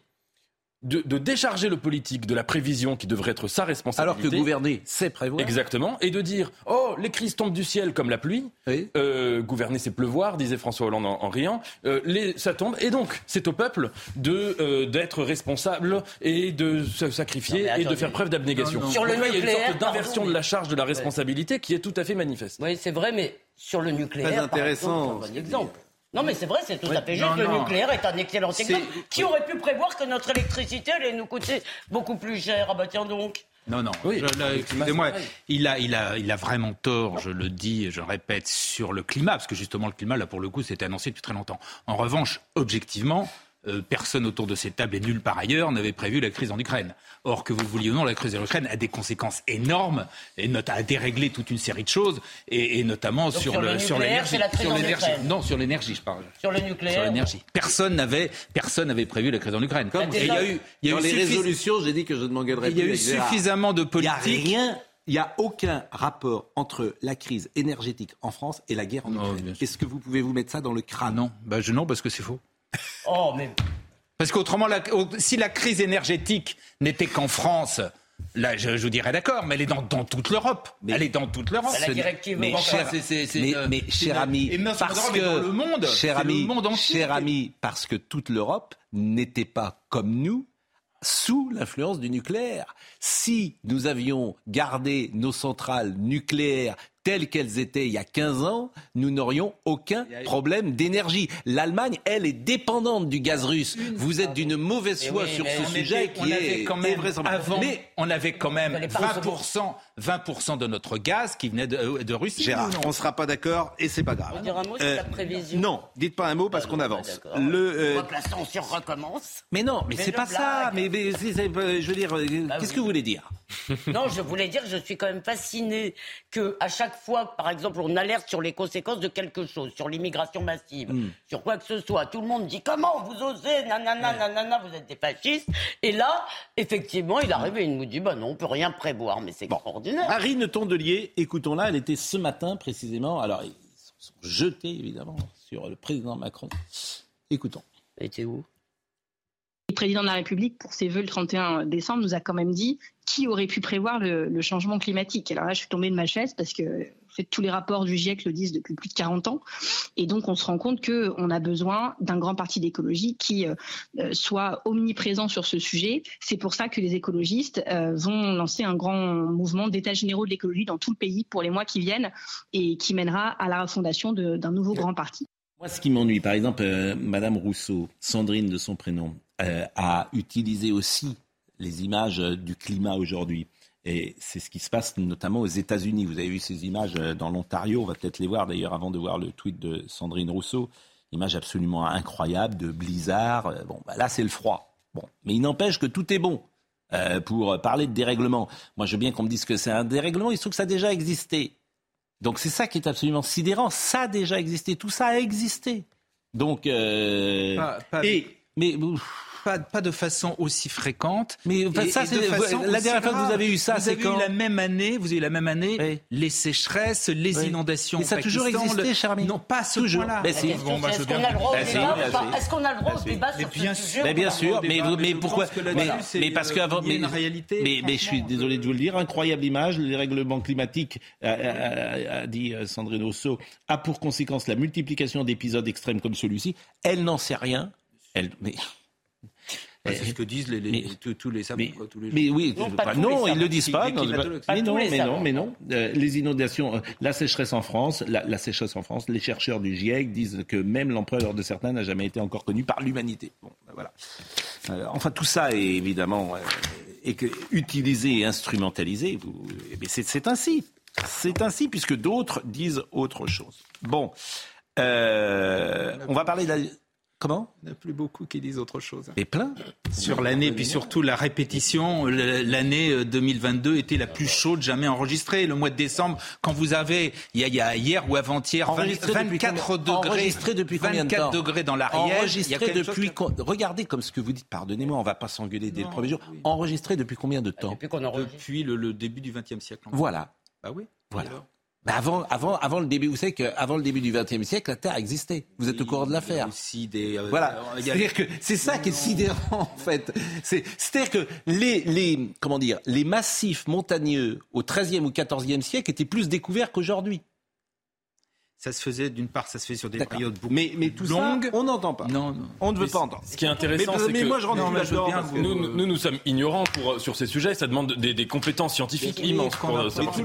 de, décharger le politique de la prévision qui devrait être sa responsabilité. Alors que gouverner, c'est prévoir. Exactement. Et de dire, oh, les crises tombent du ciel comme la pluie. Euh, gouverner, c'est pleuvoir, disait François Hollande en, riant. Euh, les, ça tombe. Et donc, c'est au peuple de euh, d'être responsable et de se sacrifier et de faire preuve d'abnégation. Sur le nucléaire, il y a une sorte d'inversion de la charge de la responsabilité qui est tout à fait manifeste. Oui, c'est vrai, mais sur le nucléaire, Très intéressant. Par exemple, non, mais c'est vrai, c'est tout à fait juste. le nucléaire est un excellent exemple. Qui aurait pu prévoir que notre électricité allait nous coûter beaucoup plus cher? Ah bah tiens donc. Non, non. Oui, excusez-moi. Il a, il, a, il a vraiment tort, je le dis et je le répète, sur le climat, parce que justement, le climat, là, pour le coup, c'était annoncé depuis très longtemps. En revanche, objectivement, euh, personne autour de cette table et nulle part ailleurs n'avait prévu la crise en Ukraine. Or, que vous vouliez ou non, la crise en Ukraine a des conséquences énormes et a déréglé toute une série de choses, et, notamment sur, le, sur l'énergie. Sur l'énergie. Non, sur l'énergie, je parle. Sur le nucléaire. Sur l'énergie. Personne n'avait, personne n'avait prévu la crise en Ukraine. Comme il y a eu, il y a eu les résolutions, j'ai dit que je ne m'engagerais plus. Il y a eu suffisamment de politique. Il n'y a rien il n'y a aucun rapport entre la crise énergétique en France et la guerre en Ukraine. Est-ce que vous pouvez vous mettre ça dans le crâne? Non, bah, je, non parce que c'est faux. Oh, mais parce qu'autrement, si la crise énergétique n'était qu'en France, Là, je, vous dirais d'accord, mais elle est dans, toute l'Europe. Elle est dans toute l'Europe. Mais, cher, mais, cher ami, parce que le monde, cher ami, cher ami, parce que toute l'Europe n'était pas comme nous sous l'influence du nucléaire. Si nous avions gardé nos centrales nucléaires telles qu'elles étaient il y a 15 ans, nous n'aurions aucun problème d'énergie. L'Allemagne, elle, est dépendante du gaz russe. Vous êtes d'une mauvaise foi sur ce sujet qui est quand même avant, mais on avait quand même 20%, 20% de notre gaz qui venait de, euh, Russie. Gérard, on ne sera pas d'accord et c'est pas grave. On dire un mot sur la prévision. Non, dites pas un mot parce qu'on avance. Le, euh... la tension recommence. Mais non, mais, c'est pas ça. Mais, je veux dire, bah qu'est-ce que vous voulez dire? (laughs) Non, je voulais dire que je suis quand même fasciné que à chaque fois, par exemple, on alerte sur les conséquences de quelque chose, sur l'immigration massive, hmm. sur quoi que ce soit, tout le monde dit comment vous osez, nanana, nanana, vous êtes des fascistes. Et là, effectivement, il arrive et il nous dit, bah non, on peut rien prévoir, mais c'est extraordinaire. Marine Tondelier, écoutons-la, elle était ce matin précisément, alors ils sont jetés évidemment sur le président Macron. Écoutons. Elle était où? Le président de la République, pour ses vœux le 31 décembre, nous a quand même dit qui aurait pu prévoir le, changement climatique. Alors là, je suis tombée de ma chaise parce que en fait, tous les rapports du GIEC le disent depuis plus de 40 ans. Et donc, on se rend compte qu'on a besoin d'un grand parti d'écologie qui euh, euh, soit omniprésent sur ce sujet. C'est pour ça que les écologistes euh, vont lancer un grand mouvement d'état généraux de l'écologie dans tout le pays pour les mois qui viennent et qui mènera à la refondation d'un nouveau grand parti. Moi, ce qui m'ennuie, par exemple, Madame Rousseau, Sandrine de son prénom, a utilisé aussi les images euh, du climat aujourd'hui. Et c'est ce qui se passe notamment aux États-Unis. Vous avez vu ces images euh, dans l'Ontario, on va peut-être les voir d'ailleurs avant de voir le tweet de Sandrine Rousseau. Image absolument incroyable de blizzard. Euh, bon, bah là c'est le froid. Bon, mais il n'empêche que tout est bon pour parler de dérèglement. Moi, je veux bien qu'on me dise que c'est un dérèglement. Il se trouve que ça a déjà existé. Donc c'est ça qui est absolument sidérant. Ça a déjà existé. Tout ça a existé. Donc et mais pas, pas de façon aussi fréquente. Mais ça, c'est la dernière fois que vous avez eu ça, c'est quand eu la même année, vous avez eu la même année les sécheresses, les inondations. Mais ça a toujours existé, Charmy. Non, pas ce toujours. là Est-ce qu'on a le droit Est-ce qu'on a le droit au débat sur ce sujet bien sûr, mais pourquoi Mais parce qu'avant, mais mais je suis désolé de vous le dire, incroyable image, les règlements climatiques, a dit Sandrine Rousseau, a pour conséquence la multiplication d'épisodes extrêmes comme celui-ci. Elle n'en sait rien. Elle, mais bah, c'est ce que disent les, tous, les savants. Mais, oui, non, ils ne le disent pas. mais, non, mais non, mais non, les inondations, euh, la sécheresse en France, la, sécheresse en France, les chercheurs du GIEC disent que même l'empereur de certains n'a jamais été encore connu par l'humanité. Bon, ben voilà. Euh, enfin, tout ça est évidemment euh, utilisé et instrumentalisé. Mais c'est ainsi. C'est ainsi puisque d'autres disent autre chose. Bon. on va parler de la... Comment Il n'y en a plus beaucoup qui disent autre chose. Et plein Sur l'année, puis surtout la répétition, l'année 2022 euh, était la plus chaude jamais enregistrée. Le mois de décembre, quand vous avez, il y a, hier ou avant-hier, 24 degrés. Enregistré depuis combien de temps degrés dans l'arrière. Enregistré depuis. Regardez comme ce que vous dites, pardonnez-moi, on ne va pas s'engueuler dès le premier jour. Enregistré depuis combien de temps Depuis, le, début du XXe siècle. Voilà. Bah oui. Voilà. Bah, avant, avant, avant le début, vous savez qu'avant le début du XXe siècle, la Terre existait. Vous êtes au courant de l'affaire. des. Euh, voilà. C'est-à-dire que c'est ça qui est sidérant en fait. C'est-à-dire que les, les, comment dire, les massifs montagneux au XIIIe ou XIVe siècle étaient plus découverts qu'aujourd'hui ça se faisait d'une part, ça se fait sur des périodes beaucoup mais, mais tout longues. on n'entend pas. Non, on ne veut pas entendre. Ce qui est intéressant, c'est que moi, je rentre nous, nous, nous, sommes ignorants pour, sur ces sujets. Ça demande des, des compétences scientifiques immenses pour euh, savoir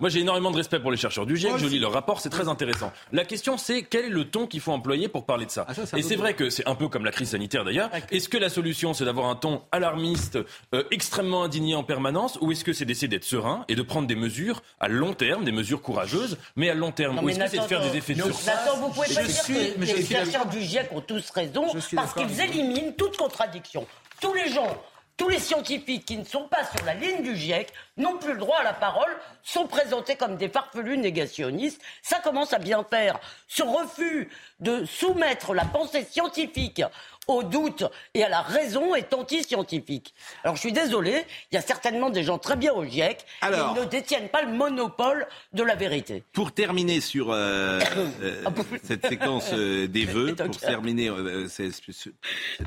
Moi, j'ai énormément de respect pour les chercheurs du GIEC. je lis leur rapport, c'est très intéressant. La question, c'est quel est le ton qu'il faut employer pour parler de ça. Ah, Et c'est vrai que c'est un peu comme la crise sanitaire d'ailleurs. Est-ce que la solution, c'est d'avoir un ton alarmiste, euh, extrêmement indigné en permanence, ou est-ce que c'est d'essayer d'être serein et de prendre des mesures à long terme, des mesures courageuses, mais à long terme, ou est-ce que c'est de faire des effets de surface Attends, vous pouvez pas dire que les chercheurs du GIEC ont tous raison parce qu'ils éliminent toute contradiction. Tous les gens tous les scientifiques qui ne sont pas sur la ligne du GIEC n'ont plus le droit à la parole, sont présentés comme des farfelus négationnistes. Ça commence à bien faire. Ce refus de soumettre la pensée scientifique au doute et à la raison est anti-scientifique. Alors je suis désolé, il y a certainement des gens très bien au GIEC, Alors, ils ne détiennent pas le monopole de la vérité. Pour terminer sur euh, (coughs) euh, cette séquence euh, des vœux, pour terminer cette,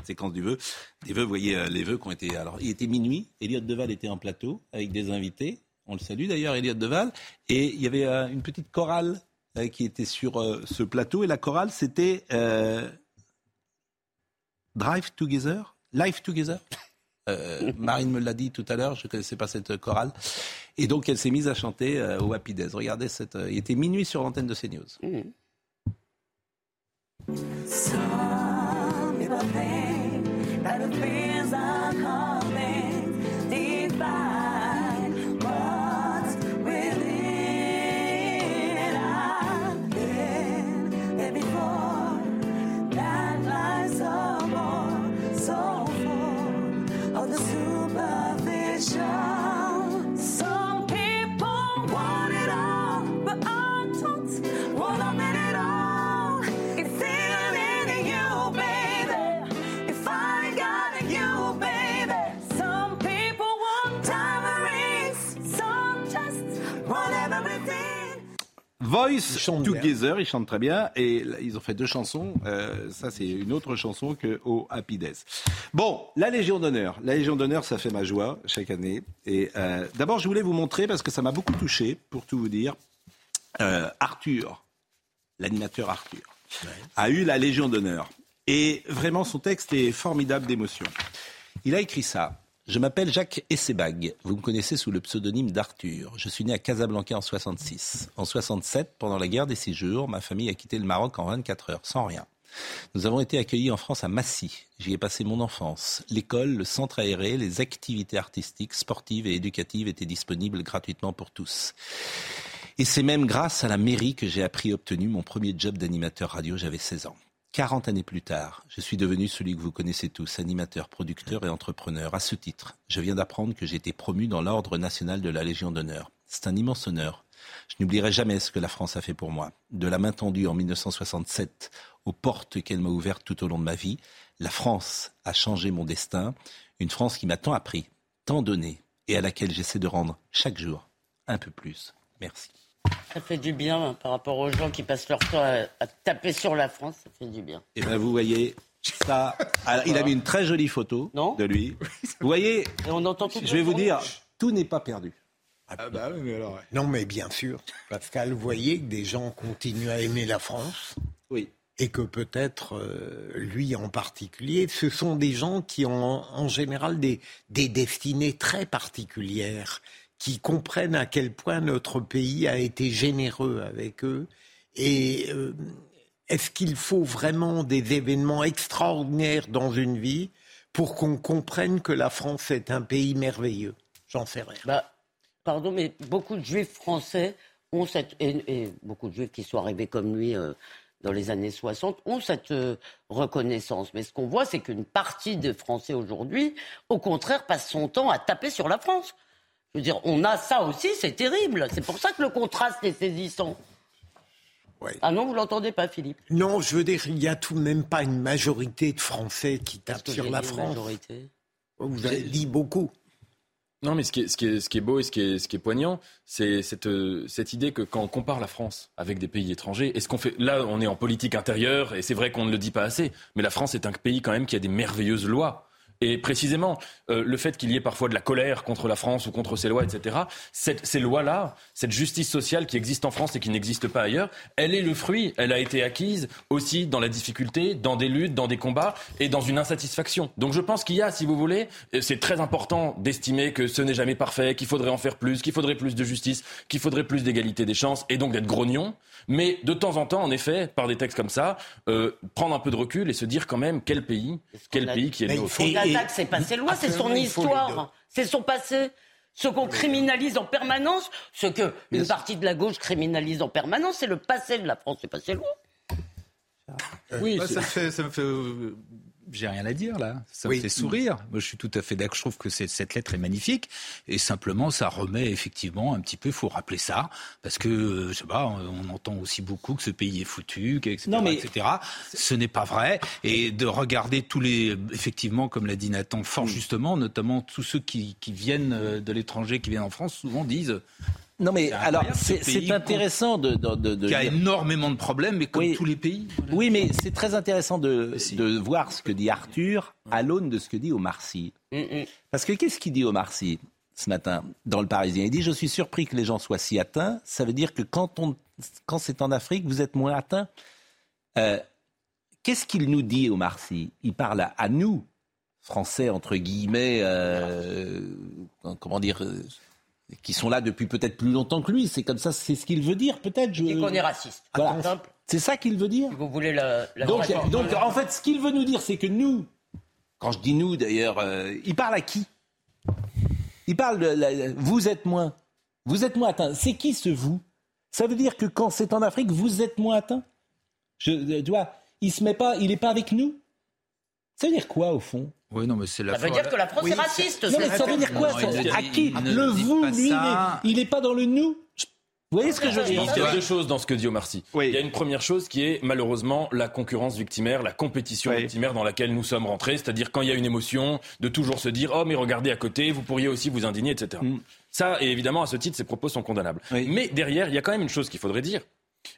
séquence du vœu, des vœux, vous voyez les vœux qui ont été. Alors il était minuit, Elliot Deval était en plateau avec des invités. On le salue d'ailleurs, Elliot Deval, et il y avait une petite chorale qui était sur ce plateau, et la chorale c'était Drive Together, Life Together? Euh, Marine me l'a dit tout à l'heure, je ne connaissais pas cette chorale. Et donc, elle s'est mise à chanter euh, au Happy Days. Regardez, cette, euh, il était minuit sur l'antenne de CNews. Mmh. Voice Together, ils chantent très bien et ils ont fait deux chansons. Euh, ça, c'est une autre chanson que au Happy Days. Bon, la Légion d'honneur. La Légion d'honneur, ça fait ma joie chaque année. Et euh, d'abord, je voulais vous montrer parce que ça m'a beaucoup touché, pour tout vous dire. Euh, Arthur, l'animateur Arthur, a eu la Légion d'honneur. Et vraiment, son texte est formidable d'émotion. Il a écrit ça. Je m'appelle Jacques Essebag. Vous me connaissez sous le pseudonyme d'Arthur. Je suis né à Casablanca en 66. En 67, pendant la guerre des six jours, ma famille a quitté le Maroc en 24 heures, sans rien. Nous avons été accueillis en France à Massy. J'y ai passé mon enfance. L'école, le centre aéré, les activités artistiques, sportives et éducatives étaient disponibles gratuitement pour tous. Et c'est même grâce à la mairie que j'ai appris et obtenu mon premier job d'animateur radio. J'avais 16 ans. 40 années plus tard, je suis devenu celui que vous connaissez tous, animateur, producteur et entrepreneur. À ce titre, je viens d'apprendre que j'ai été promu dans l'Ordre national de la Légion d'honneur. C'est un immense honneur. Je n'oublierai jamais ce que la France a fait pour moi. De la main tendue en 1967 aux portes qu'elle m'a ouvertes tout au long de ma vie, La France a changé mon destin, une France qui m'a tant appris, tant donné, et à laquelle j'essaie de rendre chaque jour un peu plus. Merci. Ça fait du bien hein, par rapport aux gens qui passent leur temps à, taper sur la France, ça fait du bien. Et eh bien vous voyez, ça, il a mis une très jolie photo de lui. Vous voyez, on entend je vais vous dire, tout n'est pas perdu. Ah bah non, mais bien sûr, Pascal, vous voyez que des gens continuent à aimer la France. Oui. Et que peut-être, euh, lui en particulier, ce sont des gens qui ont en général des, des destinées très particulières, qui comprennent à quel point notre pays a été généreux avec eux. Et euh, est-ce qu'il faut vraiment des événements extraordinaires dans une vie pour qu'on comprenne que la France est un pays merveilleux? J'en sais rien. Bah, pardon, mais beaucoup de juifs français ont cette. Et, beaucoup de juifs qui sont arrivés comme lui euh, dans les années 60 ont cette euh, reconnaissance. Mais ce qu'on voit, c'est qu'une partie des Français aujourd'hui, au contraire, passe son temps à taper sur la France. Je veux dire, on a ça aussi, c'est terrible. C'est pour ça que le contraste est saisissant. Ah non, vous l'entendez pas, Philippe Non, je veux dire, il n'y a tout de même pas une majorité de Français qui tapent sur la France. Majorité vous avez dit beaucoup. Non, mais ce qui est, ce qui est, ce qui est beau et ce qui est, ce qui est poignant, c'est cette, euh, cette idée que quand on compare la France avec des pays étrangers, est-ce qu'on fait là, on est en politique intérieure et c'est vrai qu'on ne le dit pas assez, mais la France est un pays quand même qui a des merveilleuses lois. Et précisément, euh, le fait qu'il y ait parfois de la colère contre la France ou contre ces lois, etc., ces lois-là, cette justice sociale qui existe en France et qui n'existe pas ailleurs, elle est le fruit, elle a été acquise aussi dans la difficulté, dans des luttes, dans des combats et dans une insatisfaction. Donc je pense qu'il y a, si vous voulez, c'est très important d'estimer que ce n'est jamais parfait, qu'il faudrait en faire plus, qu'il faudrait plus de justice, qu'il faudrait plus d'égalité des chances et donc d'être grognon. Mais de temps en temps, en effet, par des textes comme ça, euh, prendre un peu de recul et se dire quand même quel pays, quel pays qui est né c'est pas ses lois, c'est son histoire, c'est son passé. Ce qu'on criminalise en permanence, ce que une partie de la gauche criminalise en permanence, c'est le passé de la France, c'est pas ses lois. Oui, ça, fait, ça me fait euh, j'ai rien à dire là. Ça me fait sourire. Moi, je suis tout à fait d'accord. Je trouve que cette lettre est magnifique. Et simplement, ça remet effectivement un petit peu, il faut rappeler ça. Parce que, euh, je sais pas, on entend aussi beaucoup que ce pays est foutu, etc. Non, mais... etc. Ce n'est pas vrai. Et de regarder tous les, effectivement, comme l'a dit Nathan fort justement, notamment tous ceux qui, qui viennent euh, de l'étranger, qui viennent en France, souvent disent non, mais alors, c'est intéressant de, de, de, Il y a énormément de problèmes, mais comme tous les pays. Oui, mais c'est très intéressant de, de voir ce que dit Arthur à l'aune de ce que dit Omar Sy. Mm, mm. Parce que qu'est-ce qu'il dit Omar Sy ce matin dans le Parisien? Il dit Je suis surpris que les gens soient si atteints. Ça veut dire que quand, on, quand c'est en Afrique, vous êtes moins atteints. Euh, qu'est-ce qu'il nous dit, Omar Sy? Il parle à, nous, Français, entre guillemets, euh, comment dire euh, qui sont là depuis peut-être plus longtemps que lui. C'est comme ça, c'est ce qu'il veut dire, peut-être. Je... Et qu'on est raciste. C'est ça qu'il veut dire. vous voulez la, donc, donc en fait, ce qu'il veut nous dire, c'est que nous, quand je dis nous d'ailleurs, euh, il parle à qui? Il parle de vous êtes moins, vous êtes moins atteint. C'est qui ce vous? Ça veut dire que quand c'est en Afrique, vous êtes moins atteint. Je, euh, tu vois, il se met pas, il n'est pas avec nous? Ça veut dire quoi au fond? Oui, non, mais c'est la Ça veut dire que la France est raciste. Non, mais ça veut dire quoi À qui Le vous, lui, il n'est pas dans le nous vous voyez ce que je veux dire Il y a deux choses dans ce que dit Omar Sy. Il y a une première chose qui est malheureusement la concurrence victimaire, la compétition victimaire dans laquelle nous sommes rentrés, c'est-à-dire quand il y a une émotion, de toujours se dire oh mais regardez à côté, vous pourriez aussi vous indigner, etc. Mm. Ça, et évidemment à ce titre, ces propos sont condamnables. Mais derrière, il y a quand même une chose qu'il faudrait dire,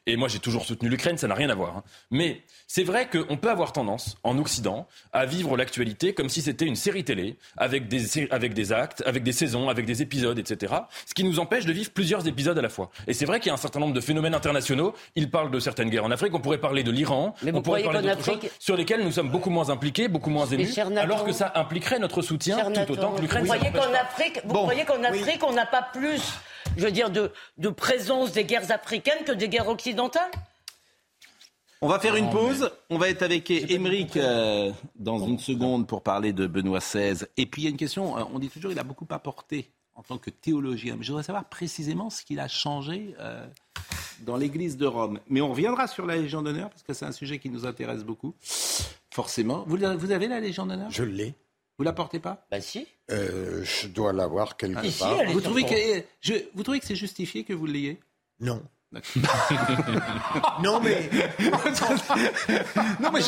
et moi, j'ai toujours soutenu l'Ukraine, ça n'a rien à voir. Hein. Mais c'est vrai qu'on peut avoir tendance, en Occident, à vivre l'actualité comme si c'était une série télé, avec des, avec des actes, avec des saisons, avec des épisodes, etc. Ce qui nous empêche de vivre plusieurs épisodes à la fois. Et c'est vrai qu'il y a un certain nombre de phénomènes internationaux. Il parle de certaines guerres en Afrique. On pourrait parler de l'Iran. On pourrait parler d'autres choses sur lesquelles nous sommes beaucoup moins impliqués, beaucoup moins émus, alors que ça impliquerait notre soutien tout autant que l'Ukraine. Vous croyez qu'en Afrique, vous croyez qu'en Afrique, on n'a pas plus je veux dire, de, de présence des guerres africaines que des guerres occidentales on va faire une pause. On va être avec Émeric euh, dans une seconde pour parler de Benoît XVI. Et puis il y a une question. Euh, on dit toujours qu'il a beaucoup apporté en tant que théologien. Mais je voudrais savoir précisément ce qu'il a changé euh, dans l'Église de Rome. Mais on reviendra sur la Légion d'honneur parce que c'est un sujet qui nous intéresse beaucoup. Forcément. Vous, vous avez la Légion d'honneur? Je l'ai. Vous la portez pas? Bah si. Euh, je dois l'avoir quelque part. vous, trouvez que, je, vous trouvez que c'est justifié que vous l'ayez? Non. non mais non mais,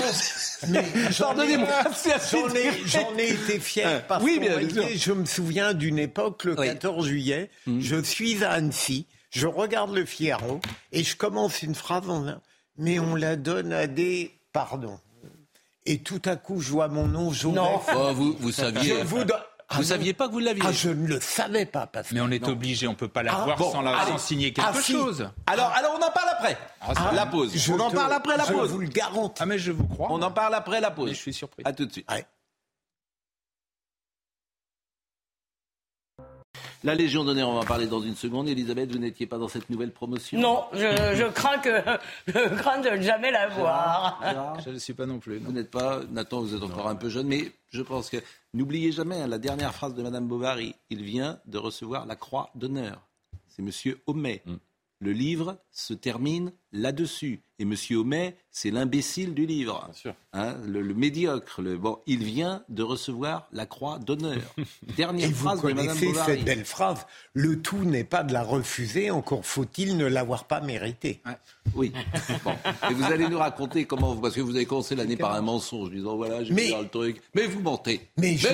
pardonnez-moi j'en ai, été fier parce oui, bien, je me souviens d'une époque le 14 juillet hmm. je suis à Annecy je regarde le Figaro et je commence une phrase en mais on la donne à des pardon et tout à coup je vois mon nom jaune non oh, vous, vous saviez vous vous ne saviez pas que vous l'aviez ah, Je ne le savais pas. Parce Mais on est obligé, on ne peut pas l'avoir ah, sans, signer quelque ah, chose. Alors, alors, on en parle après. la pause. on en parle après la pause. Je vous le garantis. Ah, mais je vous crois. On en parle après la pause. je suis surpris. À tout de suite. La Légion d'honneur, on va en parler dans une seconde. Elisabeth, vous n'étiez pas dans cette nouvelle promotion Non, je, crains, que, je crains de ne jamais la voir. Je ne suis pas non plus. Vous n'êtes pas, Nathan, vous êtes encore un peu jeune, mais je pense que n'oubliez jamais hein, la dernière phrase de Madame Bovary. Il vient de recevoir la croix d'honneur. C'est Monsieur Homais. Mm. Le livre se termine là-dessus. Et M. Homais, c'est l'imbécile du livre. Hein, le, médiocre. Le, bon, il vient de recevoir la croix d'honneur. Dernière phrase vous connaissez cette belle phrase. Le tout n'est pas de la refuser, encore faut-il ne l'avoir pas méritée. Oui. Et vous allez nous raconter comment, parce que vous avez commencé l'année par un mensonge, disant voilà, j'ai mais, le truc. Mais vous mentez. Mais je,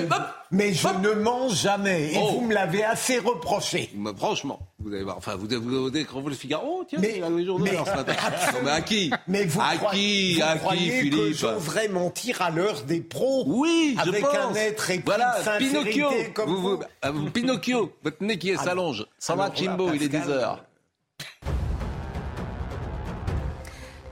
mais, je ne mens jamais. Et oh. vous me l'avez assez reproché. franchement, vous allez voir. Enfin, vous, vous, vous, vous le Figaro, oh tiens, mais, il y a le journaux ce matin. mais à qui? Mais vous à qui vous À qui, Philippe? que j'oserais mentir à l'heure des pros Oui, je avec un être épris voilà, Pinocchio, comme vous, vous. Euh, Pinocchio, votre nez qui s'allonge. Ça va, Chimbo, il est 10 heures.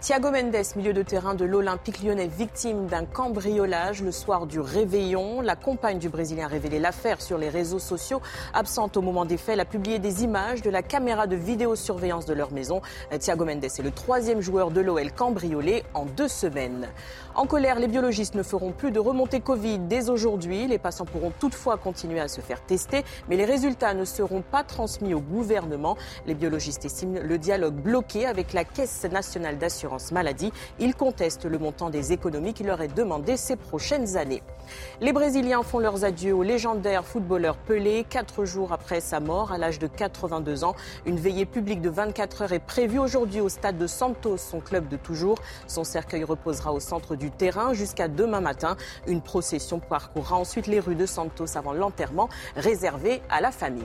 Thiago Mendes, milieu de terrain de l'Olympique lyonnais, victime d'un cambriolage le soir du réveillon. La compagne du Brésilien a révélé l'affaire sur les réseaux sociaux. Absente au moment des faits, elle a publié des images de la caméra de vidéosurveillance de leur maison. Thiago Mendes est le troisième joueur de l'OL cambriolé en deux semaines. En colère, les biologistes ne feront plus de remontée Covid dès aujourd'hui. Les patients pourront toutefois continuer à se faire tester, mais les résultats ne seront pas transmis au gouvernement. Les biologistes estiment le dialogue bloqué avec la Caisse nationale d'assurance maladie. Ils contestent le montant des économies qui leur est demandé ces prochaines années. Les Brésiliens font leurs adieux au légendaire footballeur Pelé. Quatre jours après sa mort, à l'âge de 82 ans, une veillée publique de 24 heures est prévue aujourd'hui au stade de Santos, son club de toujours. Son cercueil reposera au centre du terrain jusqu'à demain matin. Une procession parcourra ensuite les rues de Santos avant l'enterrement réservé à la famille.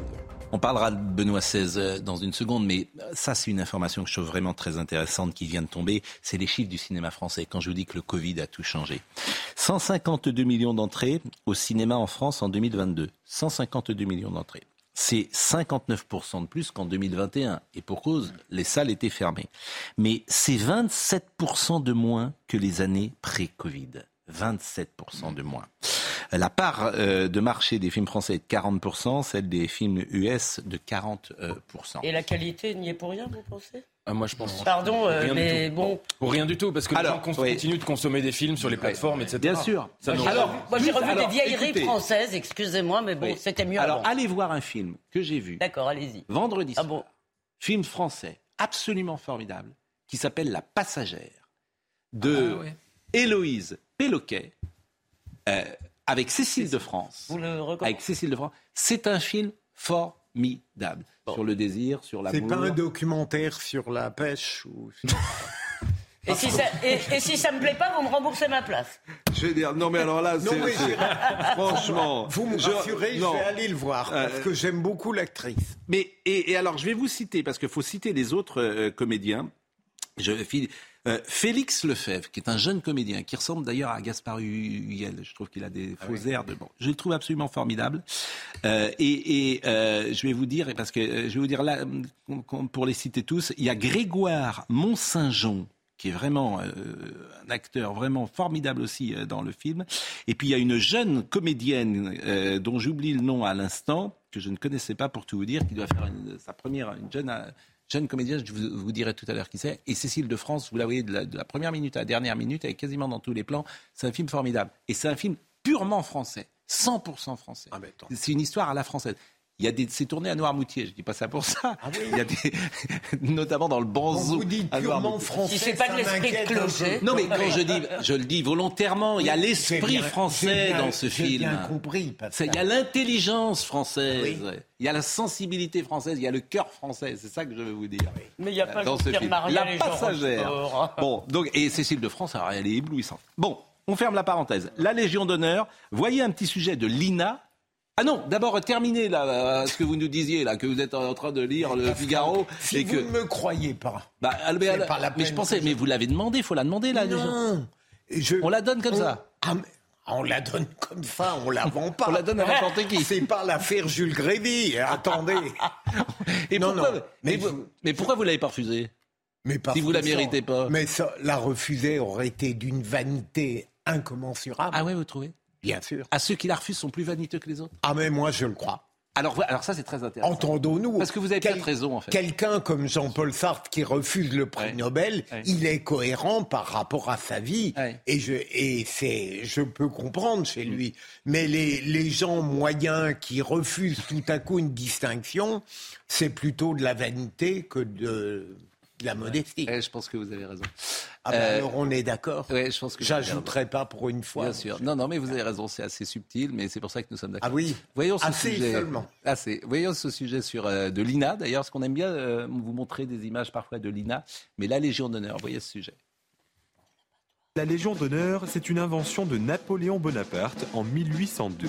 On parlera de Benoît XVI euh, dans une seconde, mais ça, c'est une information que je trouve vraiment très intéressante qui vient de tomber. C'est les chiffres du cinéma français. Quand je vous dis que le Covid a tout changé. 152 millions d'entrées au cinéma en France en 2022. 152 millions d'entrées. C'est 59% de plus qu'en 2021. Et pour cause, les salles étaient fermées. Mais c'est 27% de moins que les années pré-Covid. 27% de moins. La part euh, de marché des films français est de 40%, celle des films US de 40%. Et la qualité n'y est pour rien, vous pensez? Ah, moi, je pense. Pardon, euh, mais bon. Pour rien du tout, parce que Alors, les gens continuent de consommer des films sur les plateformes, etc. Bien sûr. alors, moi, j'ai revu des vieilleries françaises, excusez-moi, mais bon, c'était mieux Alors, allez voir un film que j'ai vu. D'accord, allez-y. Vendredi ah soir. bon? Film français, absolument formidable, qui s'appelle La Passagère, de ah, Héloïse Péloquet. Euh, avec Cécile de France. Vous le avec Cécile de France. C'est un film formidable sur le désir, sur l'amour. C'est pas un documentaire sur la pêche ou. Et si, ça, et, si ça me plaît pas, vous me remboursez ma place. Je vais dire, non mais alors là, c'est, franchement, vous me rassurez, je, vais aller le voir parce euh, que j'aime beaucoup l'actrice. Mais et, alors, je vais vous citer parce qu'il faut citer les autres euh, comédiens. Je, euh, Félix Lefebvre, qui est un jeune comédien, qui ressemble d'ailleurs à Gaspard Huel, je trouve qu'il a des ah faux airs de bon. Je le trouve absolument formidable. Euh, et, euh, je vais vous dire, parce que je vais vous dire là, pour les citer tous, il y a Grégoire Mont-Saint-Jean, qui est vraiment un acteur vraiment formidable aussi dans le film. Et puis il y a une jeune comédienne dont j'oublie le nom à l'instant, que je ne connaissais pas pour tout vous dire, qui doit faire sa première, une jeune jeune comédienne, je vous, dirai tout à l'heure qui c'est. Et Cécile de France, vous la voyez de la, première minute à la dernière minute, elle est quasiment dans tous les plans. C'est un film formidable. Et c'est un film purement français, 100% français. Ah, c'est une histoire à la française. Il y a des, c'est tourné à Noirmoutier. Je dis pas ça pour ça. Ah il y a des, (laughs) notamment dans le Banzou. Vous dites purement français. Si c'est pas de l'esprit de clocher. Non, mais quand je dis, je le dis volontairement, il y a l'esprit français dans ce film. bien compris. Il y a l'intelligence française. Il y a la sensibilité française. Il y a le cœur français. C'est ça que je veux vous dire. Mais il n'y a pas dans ce film. La passagère. (laughs) Bon, donc, et Cécile de France, alors, elle est éblouissante. Bon, on ferme la parenthèse. La Légion d'honneur. Voyez un petit sujet de Lina. Ah non, d'abord terminez là euh, ce que vous nous disiez là, que vous êtes en train de lire le Figaro si et vous que ne me croyez pas. Bah, Albert, mais je pensais, mais vous l'avez demandé, il faut la demander là. Non, je... on la donne comme ça. Ah, on la donne comme ça, on la vend pas. (laughs) on la donne à n'importe qui. C'est pas l'affaire Jules Grévy. Attendez. (laughs) et non, pourquoi, non. Mais, vous, mais pourquoi vous l'avez pas refusée mais si vous la méritez pas. Mais ça, la refuser aurait été d'une vanité incommensurable. Ah ouais, vous trouvez? Bien sûr. À ceux qui la refusent sont plus vaniteux que les autres? Ah mais moi je le crois. Alors, alors ça c'est très intéressant. Entendons-nous. Parce que vous avez peut-être raison en fait. Quelqu'un comme Jean-Paul Sartre qui refuse le prix Nobel, il est cohérent par rapport à sa vie et je et c'est je peux comprendre chez lui. Mais les les gens moyens qui refusent tout à coup une distinction, c'est plutôt de la vanité que de la modestie. je pense que vous avez raison. Ah ben alors on est d'accord. Ouais, je pense que j'ajouterai pas pour une fois. Bien sûr. Non, non, mais vous avez raison, c'est assez subtil, mais c'est pour ça que nous sommes d'accord. Ah oui. Voyons ce assez sujet. Seulement. Assez. Voyons ce sujet sur euh, de l'INA. D'ailleurs, ce qu'on aime bien euh, vous montrer des images parfois de l'INA, mais la Légion d'honneur. Voyez ce sujet. La Légion d'honneur, c'est une invention de Napoléon Bonaparte en 1802.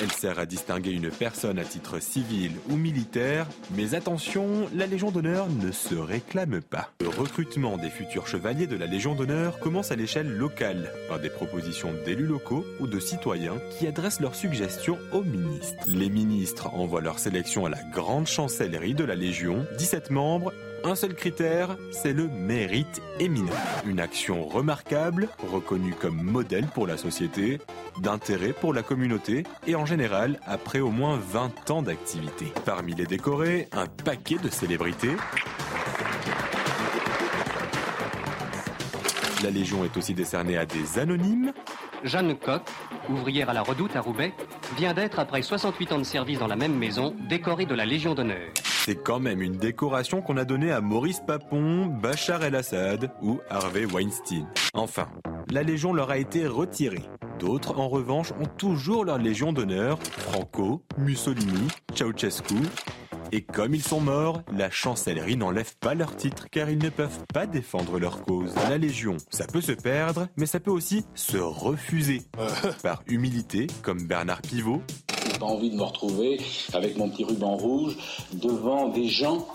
Elle sert à distinguer une personne à titre civil ou militaire, mais attention, la Légion d'honneur ne se réclame pas. Le recrutement des futurs chevaliers de la Légion d'honneur commence à l'échelle locale, par des propositions d'élus locaux ou de citoyens qui adressent leurs suggestions aux ministres. Les ministres envoient leur sélection à la grande chancellerie de la Légion, 17 membres un seul critère, c'est le mérite éminent. Une action remarquable, reconnue comme modèle pour la société, d'intérêt pour la communauté et en général après au moins 20 ans d'activité. Parmi les décorés, un paquet de célébrités. La Légion est aussi décernée à des anonymes. Jeanne Coq, ouvrière à la Redoute à Roubaix, vient d'être, après 68 ans de service dans la même maison, décorée de la Légion d'honneur. C'est quand même une décoration qu'on a donnée à Maurice Papon, Bachar el-Assad ou Harvey Weinstein. Enfin, la Légion leur a été retirée. D'autres, en revanche, ont toujours leur Légion d'honneur, Franco, Mussolini, Ceausescu. Et comme ils sont morts, la chancellerie n'enlève pas leur titre car ils ne peuvent pas défendre leur cause. La Légion, ça peut se perdre, mais ça peut aussi se refuser. Par humilité, comme Bernard Pivot, pas envie de me retrouver avec mon petit ruban rouge devant des gens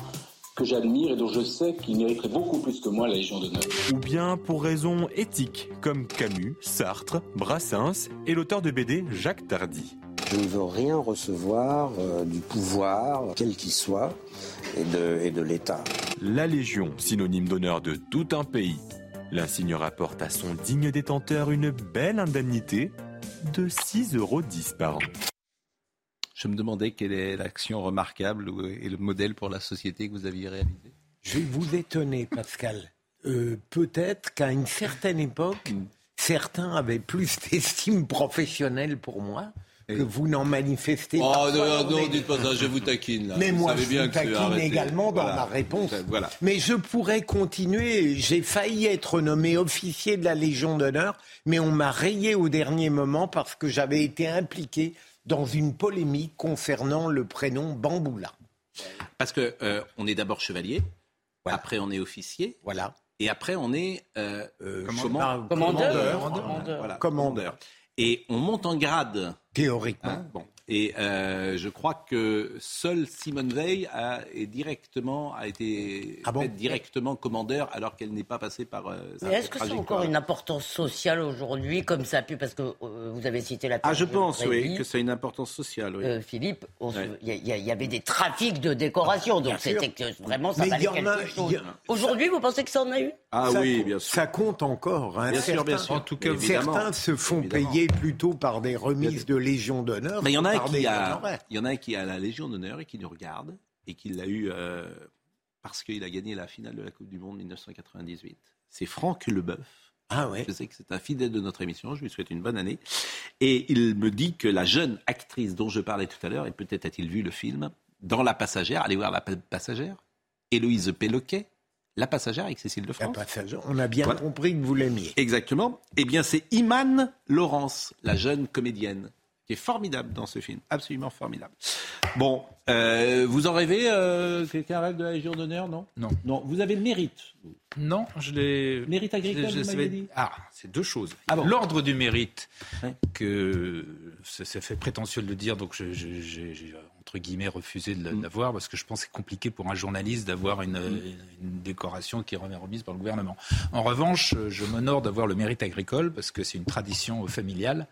que j'admire et dont je sais qu'ils mériteraient beaucoup plus que moi la Légion d'honneur. Ou bien pour raisons éthiques, comme Camus, Sartre, Brassens et l'auteur de BD Jacques Tardy. Je ne veux rien recevoir euh, du pouvoir, quel qu'il soit, et de, et de l'État. La Légion, synonyme d'honneur de tout un pays. L'insigne rapporte à son digne détenteur une belle indemnité de 6,10 euros par an. Je me demandais quelle est l'action remarquable et le modèle pour la société que vous aviez réalisé. Je vais vous étonner, Pascal. Euh, peut-être qu'à une certaine époque, mm. certains avaient plus d'estime professionnelle pour moi que vous n'en manifestez oh, pas. non, non, dites pas ça, je vous taquine là. Mais vous moi, je bien vous taquine également dans ma réponse. Voilà. Mais je pourrais continuer. J'ai failli être nommé officier de la Légion d'honneur, mais on m'a rayé au dernier moment parce que j'avais été impliqué dans une polémique concernant le prénom Bamboula. Parce que euh, on est d'abord chevalier, après on est officier, voilà, et après on est euh, euh, commandeur. Commandeur. commandeur. Et on monte en grade. Théoriquement. Hein, bon. Et euh, je crois que seule Simone Veil a, est directement, a été ah bon directement commandeur alors qu'elle n'est pas passée par. Euh, Mais est-ce que c'est encore une importance sociale aujourd'hui comme ça a pu Parce que euh, vous avez cité la. Ah, je pense, oui, que c'est une importance sociale. Oui. Euh, Philippe, il y, y, avait des trafics de décoration, donc c'était que vraiment ça valait quelque chose. Aujourd'hui, vous pensez que ça en a eu? Ah ça oui, compte, bien sûr. Ça compte encore. Hein, bien certains, sûr, bien sûr. En tout cas, certains se font évidemment. payer plutôt par des remises de Légion d'honneur. Mais il y en a qui a. Il y en a qui a la Légion d'honneur et qui nous regarde et qui l'a eu euh, parce qu'il a gagné la finale de la Coupe du Monde 1998. C'est Franck Leboeuf, Ah ouais. Je sais que c'est un fidèle de notre émission. Je lui souhaite une bonne année. Et il me dit que la jeune actrice dont je parlais tout à l'heure, et peut-être a-t-il vu le film, dans La Passagère, allez voir La Passagère, Héloïse Péloquet, La Passagère avec Cécile de France. La Passagère, on a bien compris que vous l'aimiez. Exactement. Eh bien, c'est Iman Laurence, la jeune comédienne qui est formidable dans ce film, absolument formidable. Bon, euh, vous en rêvez euh, Quelqu'un rêve de la Légion d'honneur, non? Non. Non, vous avez le mérite. Non, je l'ai. Mérite agricole, je, vous dit Ah, c'est deux choses. Ah L'ordre du mérite, que c'est fait prétentieux de le dire, donc j'ai entre guillemets refusé de mm. l'avoir parce que je pense que c'est compliqué pour un journaliste d'avoir une, mm. une, décoration qui est remise par le gouvernement. En revanche, je m'honore d'avoir le mérite agricole parce que c'est une tradition familiale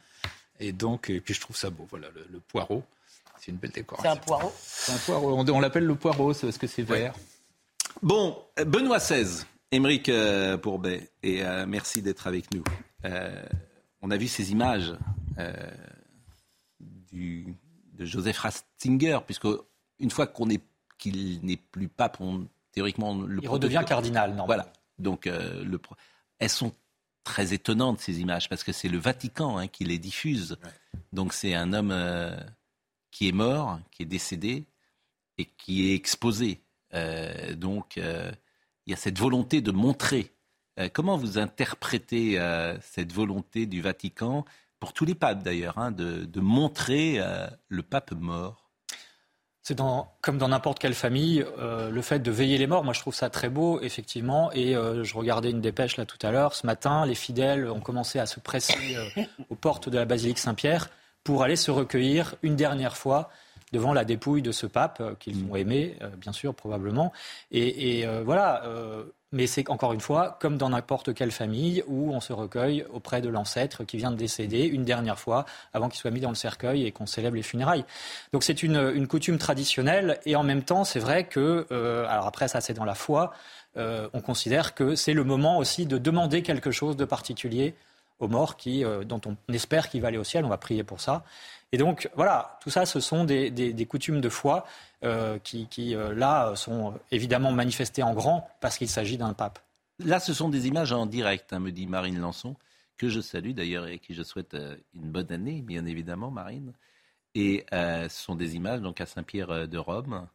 et donc, et puis je trouve ça beau. Voilà, le, poireau, c'est une belle décoration. C'est un poireau C'est un poireau. On, l'appelle le poireau parce que c'est vert. Bon, Benoît XVI, Émeric euh, Pourbet, et euh, merci d'être avec nous. Euh, on a vu ces images du, de Joseph Ratzinger, puisque une fois qu'on est qu'il n'est plus pape, on, théoriquement le il redevient cardinal. Non. Voilà. Donc le, elles sont très étonnante ces images parce que c'est le Vatican hein, qui les diffuse. Donc c'est un homme euh, qui est mort, qui est décédé et qui est exposé. Euh, donc euh, il y a cette volonté de montrer. comment vous interprétez cette volonté du Vatican, pour tous les papes d'ailleurs, hein, de, montrer le pape mort c'est comme dans n'importe quelle famille, euh, le fait de veiller les morts, moi je trouve ça très beau, effectivement. Et euh, je regardais une dépêche là tout à l'heure. Ce matin, les fidèles ont commencé à se presser euh, aux portes de la basilique Saint-Pierre pour aller se recueillir une dernière fois devant la dépouille de ce pape qu'ils ont aimé, bien sûr, probablement. Et, et voilà, mais c'est encore une fois comme dans n'importe quelle famille où on se recueille auprès de l'ancêtre qui vient de décéder une dernière fois avant qu'il soit mis dans le cercueil et qu'on célèbre les funérailles. Donc c'est une, une, coutume traditionnelle et en même temps c'est vrai que, euh, alors après ça c'est dans la foi, euh, on considère que c'est le moment aussi de demander quelque chose de particulier aux morts qui, euh, dont on espère qu'il va aller au ciel, on va prier pour ça. Et donc, voilà, tout ça, ce sont des, coutumes de foi euh, qui, euh, là, sont évidemment manifestées en grand parce qu'il s'agit d'un pape. Là, ce sont des images en direct, hein, me dit Marine Lançon, que je salue d'ailleurs et qui je souhaite euh, une bonne année, bien évidemment, Marine. Et ce sont des images donc à Saint-Pierre de Rome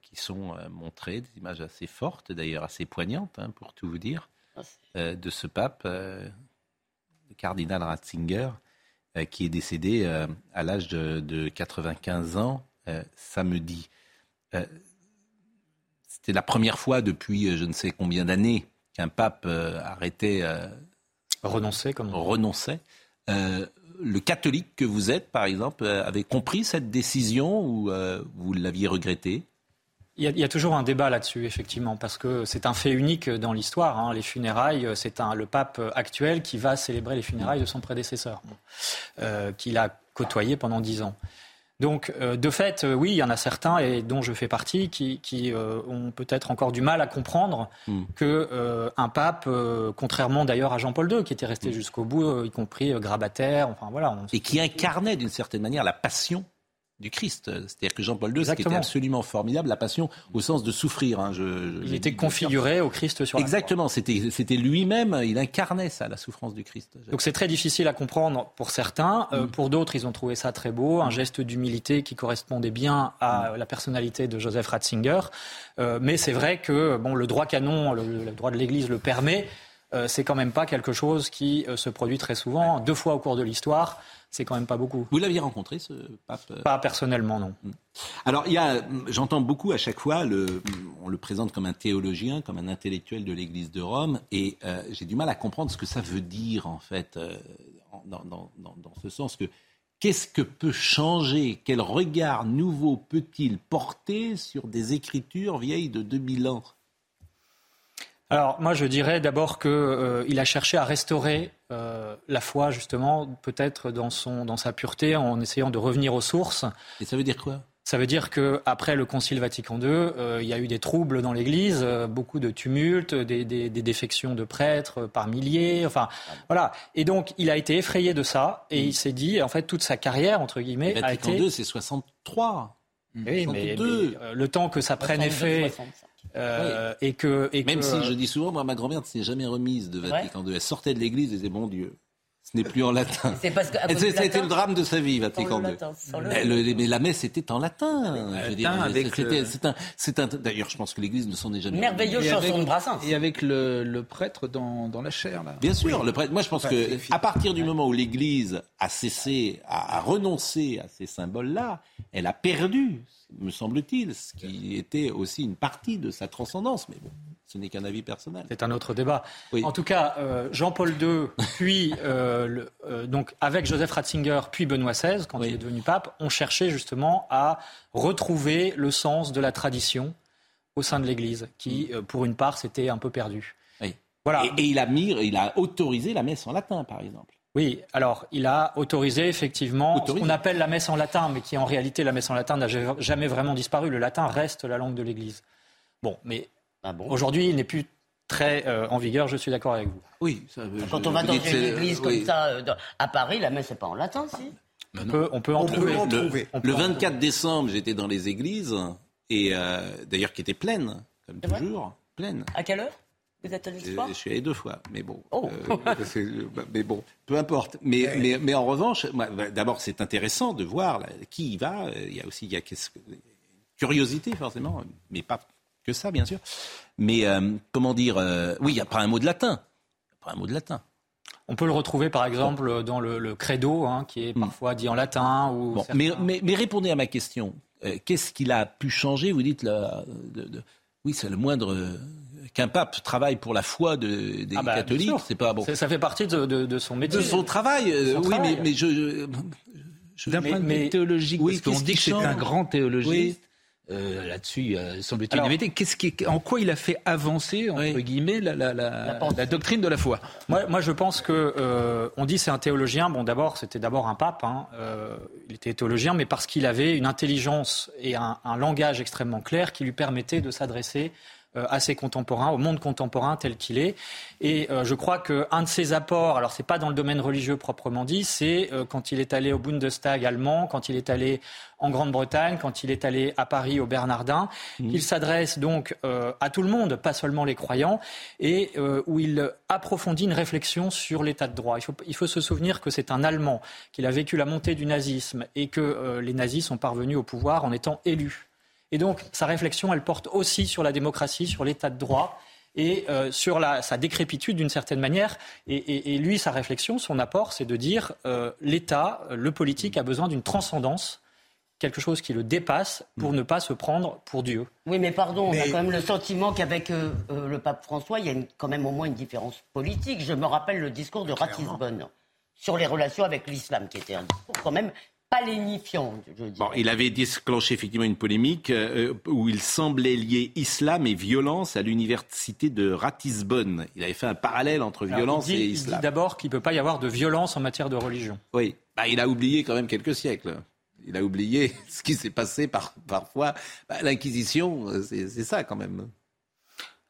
qui sont montrées, des images assez fortes, d'ailleurs assez poignantes, hein, pour tout vous dire, ah, de ce pape, le cardinal Ratzinger, qui est décédé euh, à l'âge de, 95 ans euh, samedi. C'était la première fois depuis je ne sais combien d'années qu'un pape arrêtait. renonçait, comme renonçait. le catholique que vous êtes, par exemple, avait compris cette décision ou vous l'aviez regretté? Il y, a, toujours un débat là-dessus, effectivement, parce que c'est un fait unique dans l'histoire. Hein. Les funérailles, c'est le pape actuel qui va célébrer les funérailles de son prédécesseur, euh, qu'il a côtoyé pendant dix ans. Donc, euh, de fait, euh, oui, il y en a certains, et dont je fais partie, qui, ont peut-être encore du mal à comprendre mm. que un pape, contrairement d'ailleurs à Jean-Paul II, qui était resté mm. jusqu'au bout, y compris grabataire, enfin voilà. et qui incarnait d'une certaine manière la passion du Christ. C'est-à-dire que Jean-Paul II, c'était absolument formidable, la passion au sens de souffrir. Hein, il était configuré au Christ sur Exactement, c'était, c'était lui-même, il incarnait ça, la souffrance du Christ. Donc c'est très difficile à comprendre pour certains. Euh, mm. pour d'autres, ils ont trouvé ça très beau, un geste d'humilité qui correspondait bien à mm. la personnalité de Joseph Ratzinger. Euh, mais c'est vrai que bon, le droit canon, le, droit de l'Église le permet. Euh, c'est quand même pas quelque chose qui se produit très souvent, deux fois au cours de l'histoire c'est quand même pas beaucoup. Vous l'aviez rencontré, ce pape euh Pas personnellement, non. Hmm. Alors, il y a, j'entends beaucoup à chaque fois, le, on le présente comme un théologien, comme un intellectuel de l'Église de Rome, et euh, j'ai du mal à comprendre ce que ça veut dire, en fait, euh, dans, dans, dans, ce sens que qu'est-ce que peut changer Quel regard nouveau peut-il porter sur des écritures vieilles de 2000 ans? Alors moi je dirais d'abord qu'il euh, a cherché à restaurer euh, la foi justement peut-être dans, son, dans sa pureté en essayant de revenir aux sources. Et ça veut dire quoi? Ça veut dire qu'après le Concile Vatican II, euh, il y a eu des troubles dans l'Église, beaucoup de tumultes, des, défections de prêtres par milliers, enfin voilà. Et donc il a été effrayé de ça et il s'est dit, en fait, toute sa carrière entre guillemets Vatican a été. II, c'est 63. Oui, mais, le temps que ça prenne effet. Et que, Même si je dis souvent, moi, ma grand-mère ne s'est jamais remise de Vatican II. Elle sortait de l'église et disait, bon Dieu, ce n'est plus en latin. C'est parce que ça a été le drame de sa vie, Vatican II. Mais la messe était en latin. C'est un, D'ailleurs, je pense que l'Église ne s'en est jamais. Merveilleux chanson de Brassens. Et avec le, prêtre dans, la chair là. Bien sûr, le prêtre. Moi, je pense que à partir du moment où l'Église a cessé, a, a renoncé à ces symboles-là, elle a perdu, me semble-t-il, ce qui était aussi une partie de sa transcendance. Mais bon ce n'est qu'un avis personnel. C'est un autre débat. En tout cas, euh, Jean-Paul II, puis euh, euh, donc avec Joseph Ratzinger, puis Benoît XVI, quand il est devenu pape, ont cherché justement à retrouver le sens de la tradition au sein de l'Église, qui, mm. pour une part, s'était un peu perdu. Voilà. Et, il a mis, il a autorisé la messe en latin, par exemple. Oui, alors il a autorisé effectivement ce qu'on appelle la messe en latin, mais qui en réalité la messe en latin n'a jamais vraiment disparu. Le latin reste la langue de l'Église. Bon, mais ah Aujourd'hui, il n'est plus très euh, en vigueur, je suis d'accord avec vous. Oui. Ça, Quand on va dans une église comme ça euh, à Paris, la messe n'est pas en latin, si on, peut, on peut en trouver. Le, 24 décembre, j'étais dans les églises, et euh, d'ailleurs qui étaient pleines, comme toujours, pleines. À quelle heure vous êtes allé je, je suis allé deux fois, mais bon. Oh. mais bon, peu importe. Mais, mais, mais en revanche, bah, d'abord, c'est intéressant de voir qui y va. Il y a aussi il y a, curiosité, forcément, mais pas que ça, bien sûr. Mais euh, comment dire euh, Oui, il n'y a pas un mot de latin. Pas un mot de latin. On peut le retrouver par exemple dans le, credo, hein, qui est hmm. parfois dit en latin. Ou mais, mais, répondez à ma question. Euh, qu'est-ce qu'il a pu changer? Vous dites, là, oui, c'est le moindre qu'un pape travaille pour la foi des ah bah, catholiques. C'est pas bon. Ça fait partie de, son métier. De son travail. oui, mais, je. D'un point de vue théologique, oui, parce qu'on dit que c'est un grand théologiste. Euh, là-dessus, euh, semble-t-il, une Qu'est-ce qui, en quoi il a fait avancer, entre guillemets, la, la, la, la, doctrine de la foi? Moi, moi, je pense que euh, on dit c'est un théologien. Bon, d'abord, c'était d'abord un pape. Hein. Euh, il était théologien, mais parce qu'il avait une intelligence et un, un, langage extrêmement clair qui lui permettait de s'adresser à ses contemporains, au monde contemporain tel qu'il est. Et euh, je crois qu'un de ses apports, alors c'est pas dans le domaine religieux proprement dit, c'est euh, quand il est allé au Bundestag allemand, quand il est allé en Grande-Bretagne, quand il est allé à Paris au Bernardin. Mmh. Il s'adresse donc à tout le monde, pas seulement les croyants, et où il approfondit une réflexion sur l'état de droit. Il faut, il faut se souvenir que c'est un Allemand, qu'il a vécu la montée du nazisme et que les nazis sont parvenus au pouvoir en étant élus. Et donc, sa réflexion, elle porte aussi sur la démocratie, sur l'état de droit et euh, sur la, sa décrépitude d'une certaine manière. Et, lui, sa réflexion, son apport, c'est de dire euh, l'État, le politique a besoin d'une transcendance quelque chose qui le dépasse pour ne pas se prendre pour Dieu. Oui, mais pardon, on a quand même le sentiment qu'avec euh, le pape François, il y a quand même au moins une différence politique. Je me rappelle le discours de Ratisbonne sur les relations avec l'islam, qui était un discours quand même il avait déclenché effectivement une polémique euh, où il semblait lier islam et violence à l'université de Ratisbonne. Il avait fait un parallèle entre violence et islam. Il dit d'abord qu'il ne peut pas y avoir de violence en matière de religion. Oui, bah, il a oublié quand même quelques siècles. Il a oublié (laughs) ce qui s'est passé par, parfois. Bah, L'Inquisition, c'est ça quand même.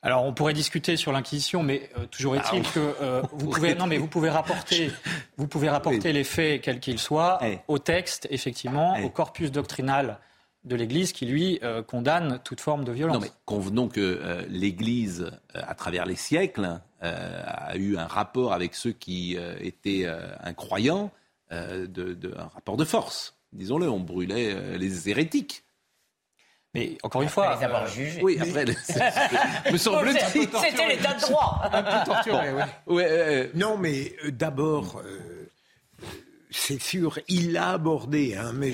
Alors, on pourrait discuter sur l'inquisition, mais euh, toujours est-il ah, que euh, (laughs) vous pouvez non, mais vous pouvez rapporter, vous pouvez rapporter les faits quels qu'ils soient au texte, effectivement, au corpus doctrinal de l'Église qui lui euh, condamne toute forme de violence. Non, mais convenons que l'Église, à travers les siècles, a eu un rapport avec ceux qui étaient incroyants, de, un rapport de force. Disons-le, on brûlait les hérétiques. Mais encore une fois. les avoir euh, jugés. Oui, après, (laughs) me semble-t-il. C'était l'état de droit. Un peu torturé, oui. Ouais, non, mais euh, d'abord, euh, c'est sûr, il l'a abordé, hein, mais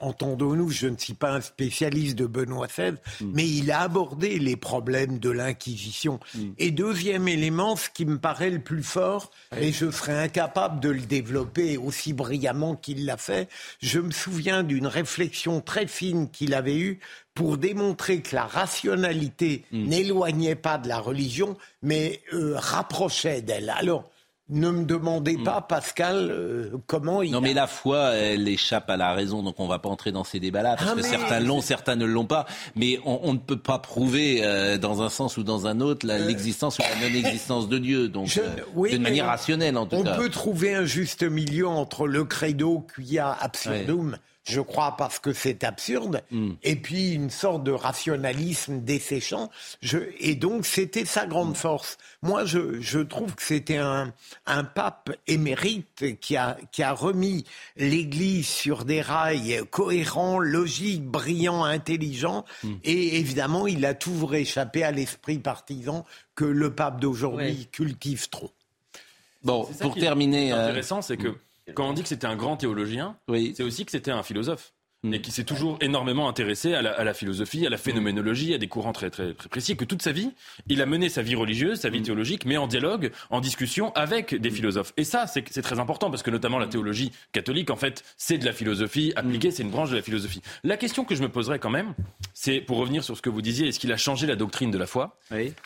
entendons-nous, je ne suis pas un spécialiste de Benoît XVI, mm. mais il a abordé les problèmes de l'Inquisition. Mm. Et deuxième élément, ce qui me paraît le plus fort, et je serais incapable de le développer aussi brillamment qu'il l'a fait, je me souviens d'une réflexion très fine qu'il avait eue pour démontrer que la rationalité mm. n'éloignait pas de la religion, mais euh, rapprochait d'elle. Alors, ne me demandez pas, hmm. Pascal, euh, comment il. Non, mais la foi, elle échappe à la raison, donc on ne va pas entrer dans ces débats-là, parce ah, que certains l'ont, certains ne l'ont pas. Mais on, ne peut pas prouver, euh, dans un sens ou dans un autre, euh, l'existence ou la non-existence de Dieu, donc d'une manière rationnelle en tout on cas. On peut trouver un juste milieu entre le credo qui a absurdum je crois, parce que c'est absurde, hmm. et puis une sorte de rationalisme desséchant. Je, et donc, c'était sa grande force. Moi, je, je trouve que c'était un, un pape émérite qui a, qui a remis l'Église sur des rails cohérents, logiques, brillants, intelligents, hmm. et évidemment, il a toujours échappé à l'esprit partisan que le pape d'aujourd'hui cultive trop. Bon, pour terminer. Euh, intéressant, c'est que hmm. Quand on dit que c'était un grand théologien, c'est aussi que c'était un philosophe. Mm. Et qui s'est toujours énormément intéressé à la, philosophie, à la phénoménologie, à des courants très, très, très précis, que toute sa vie, il a mené sa vie religieuse, sa vie mm. théologique, mais en dialogue, en discussion avec des mm. philosophes. Et ça, c'est très important, parce que notamment la théologie catholique, en fait, c'est de la philosophie appliquée, c'est une branche de la philosophie. La question que je me poserais quand même, c'est, pour revenir sur ce que vous disiez, est-ce qu'il a changé la doctrine de la foi?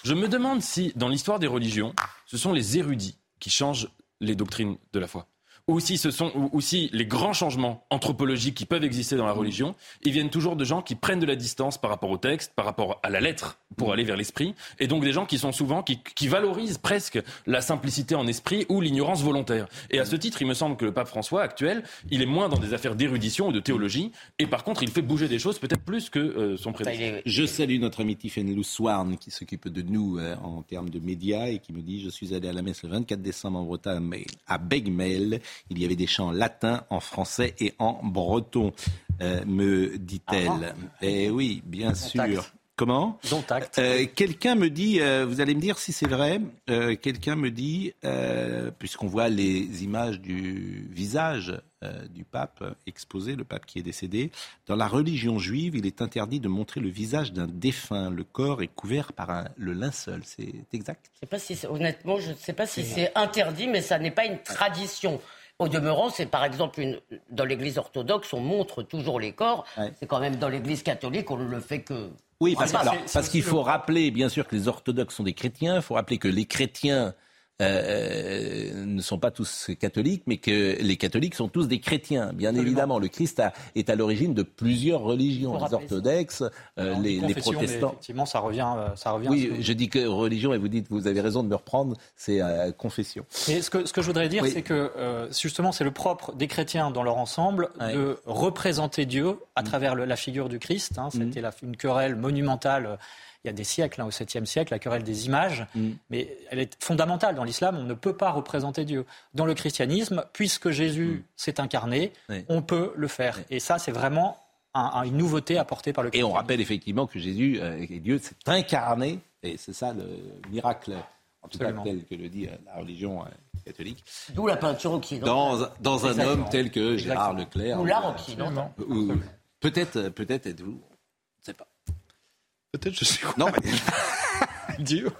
Je me demande si, dans l'histoire des religions, ce sont les érudits qui changent les doctrines de la foi ou si ce sont aussi les grands changements anthropologiques qui peuvent exister dans la religion, ils viennent toujours de gens qui prennent de la distance par rapport au texte, par rapport à la lettre, pour aller vers l'esprit, et donc des gens qui sont souvent qui, qui valorisent presque la simplicité en esprit ou l'ignorance volontaire. Et à ce titre, il me semble que le pape François actuel, il est moins dans des affaires d'érudition ou de théologie, et par contre, il fait bouger des choses peut-être plus que euh, son prédécesseur. Je salue notre ami Tiffany Swarn qui s'occupe de nous euh, en termes de médias et qui me dit je suis allé à la messe le 24 décembre en Bretagne à Begmel il y avait des chants latins, en français et en breton, euh, me dit-elle. Ah, eh oui, bien sûr. Comment? Euh, Quelqu'un me dit, euh, vous allez me dire si c'est vrai, quelqu'un me dit, puisqu'on voit les images du visage du pape exposé, le pape qui est décédé, dans la religion juive, il est interdit de montrer le visage d'un défunt. Le corps est couvert par un, le linceul. C'est exact? Pas si Honnêtement, je ne sais pas si c'est interdit, mais ça n'est pas une tradition. Au demeurant, c'est par exemple une, dans l'Église orthodoxe, on montre toujours les corps. C'est quand même dans l'Église catholique, on ne le fait que. Oui, parce, parce qu'il faut rappeler, bien sûr, que les orthodoxes sont des chrétiens. Il faut rappeler que les chrétiens euh, ne sont pas tous catholiques, mais que les catholiques sont tous des chrétiens. Bien évidemment, le Christ est à l'origine de plusieurs religions, les orthodoxes, euh, les, protestants. Effectivement, ça revient, euh, ça revient. Oui, je dis que religion et vous dites, vous avez raison de me reprendre, c'est confession. Mais ce que, ce que je voudrais dire, c'est que justement, c'est le propre des chrétiens dans leur ensemble de représenter Dieu à travers la figure du Christ. Hein. C'était mm. une querelle monumentale il y a des siècles, hein, au 7e siècle, la querelle des images, mm. mais elle est fondamentale dans l'islam. On ne peut pas représenter Dieu. Dans le christianisme, puisque Jésus mm. s'est incarné, on peut le faire. Et ça, c'est vraiment une nouveauté apportée par le christianisme. Et on rappelle effectivement que Jésus, euh, Dieu, s'est incarné, et c'est ça le miracle, en tout cas tel que le dit euh, la religion euh, catholique. D'où la peinture occidentale. Dans, dans un homme tel que Gérard Leclerc. Ou l'art occidental. Peut-être, peut-être êtes-vous, je ne sais pas. Peut-être je suis. Non, mais. (laughs) Dieu.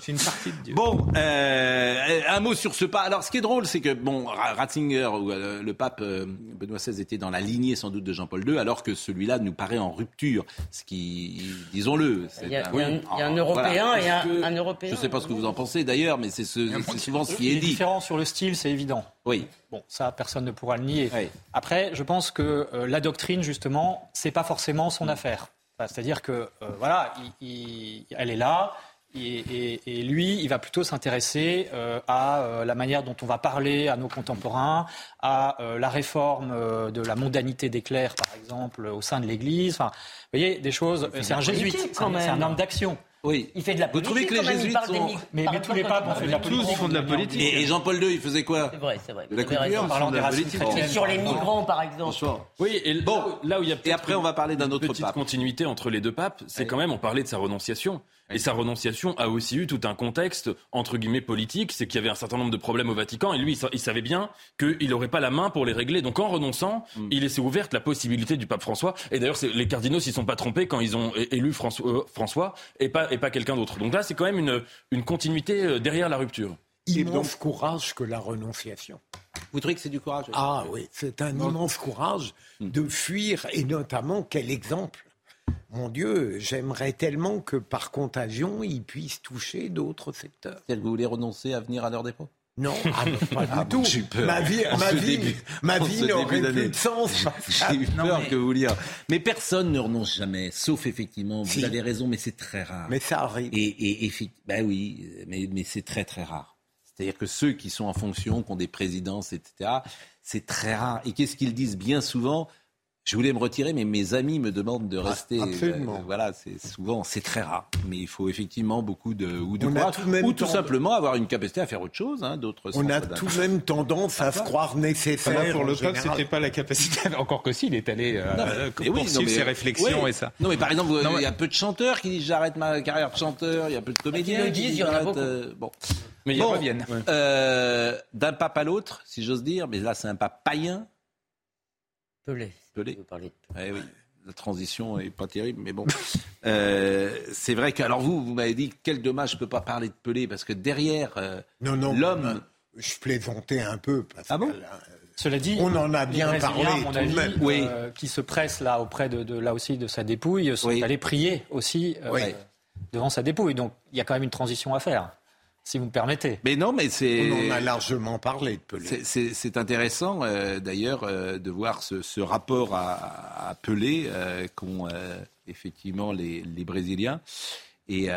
C'est une partie de Dieu. Bon, euh, un mot sur ce pas. Alors, ce qui est drôle, c'est que bon, Ratzinger ou euh, le pape euh, Benoît XVI était dans la lignée sans doute de Jean-Paul II, alors que celui-là nous paraît en rupture. Ce qui, disons-le, il y a, un, Européen et un, Européen. Je ne sais pas ce que vous en pensez d'ailleurs, mais c'est souvent ce qui est dit. différent sur le style, c'est évident. Oui. Bon, ça, personne ne pourra le nier. Après, je pense que la doctrine, justement, c'est pas forcément son affaire. C'est-à-dire que, euh, voilà, elle est là. Et, lui, il va plutôt s'intéresser euh, à euh, la manière dont on va parler à nos contemporains, à la réforme de la mondanité des clercs, par exemple, au sein de l'Église. Enfin, vous voyez, des choses. C'est un jésuite, c'est un homme d'action. Oui. Il fait de la politique. Vous trouvez que les jésuites sont... Mais, mais tous les papes ont fait de la politique. Tous font de la politique. Et, Jean-Paul II, il faisait quoi C'est vrai, c'est vrai. De la culture, parlant de la politique. Et sur les migrants, par exemple. Oui, et bon, là où il y a et après on va parler d'un autre petite continuité entre les deux papes, c'est quand même on parlait de sa renonciation. Et sa renonciation a aussi eu tout un contexte, entre guillemets, politique. C'est qu'il y avait un certain nombre de problèmes au Vatican. Et lui, il savait bien qu'il n'aurait pas la main pour les régler. Donc en renonçant, mm. il laissait ouverte la possibilité du pape François. Et d'ailleurs, les cardinaux s'y sont pas trompés quand ils ont élu François, euh, François et pas, et pas quelqu'un d'autre. Donc là, c'est quand même une, une continuité euh, derrière la rupture. Immense courage que la renonciation. Vous trouvez que c'est du courage Ah oui, c'est un immense courage de fuir, et notamment, quel exemple? Mon Dieu, j'aimerais tellement que par contagion, ils puissent toucher d'autres secteurs. cest que vous voulez renoncer à venir à leur dépôt? Non, ah, pas du tout. Ma vie, ma vie, ma vie n'aurait plus de sens. J'ai eu peur que vous lire. Mais personne ne renonce jamais, sauf effectivement, vous avez raison, mais c'est très rare. Mais ça arrive. Et, et, ben oui, mais, mais c'est très très rare. C'est-à-dire que ceux qui sont en fonction, qui ont des présidences, etc., c'est très rare. Et qu'est-ce qu'ils disent bien souvent? Je voulais me retirer, mais mes amis me demandent de ah, rester. absolument. Euh, voilà, c'est souvent, c'est très rare, mais il faut effectivement beaucoup de ou de courage, ou tout simplement avoir une capacité à faire autre chose. Hein, d'autres. On a tout de même tendance à se croire nécessaire. pour le peuple, c'était pas la capacité. (laughs) Encore que si, il est allé euh, poursuivre ses réflexions et ça. Non, mais par exemple, il y a peu de chanteurs qui disent j'arrête ma carrière de chanteur. Il y a peu de comédiens qui le disent. Il y en a beaucoup. Euh, bon. Mais ils reviennent. Euh, D'un pape à l'autre, si j'ose dire, mais là c'est un pape païen. Pelé. Pelé. Eh oui. La transition est pas terrible, mais bon. (laughs) euh, c'est vrai que, alors vous, vous m'avez dit, quel dommage, je peux pas parler de Pelé, parce que derrière euh, l'homme. Je plaisantais un peu. Parce ah bon que, Cela dit, on en a bien parlé. Mon avis, oui. Euh, qui se presse là auprès de, de, là aussi de sa dépouille, sont allés prier aussi euh, devant sa dépouille. Donc il y a quand même une transition à faire si vous me permettez. Mais non, mais c'est. On en a largement parlé de Pelé. C'est intéressant, euh, d'ailleurs, euh, de voir ce, ce rapport à, à Pelé euh, qu'ont euh, effectivement les, les, Brésiliens. Et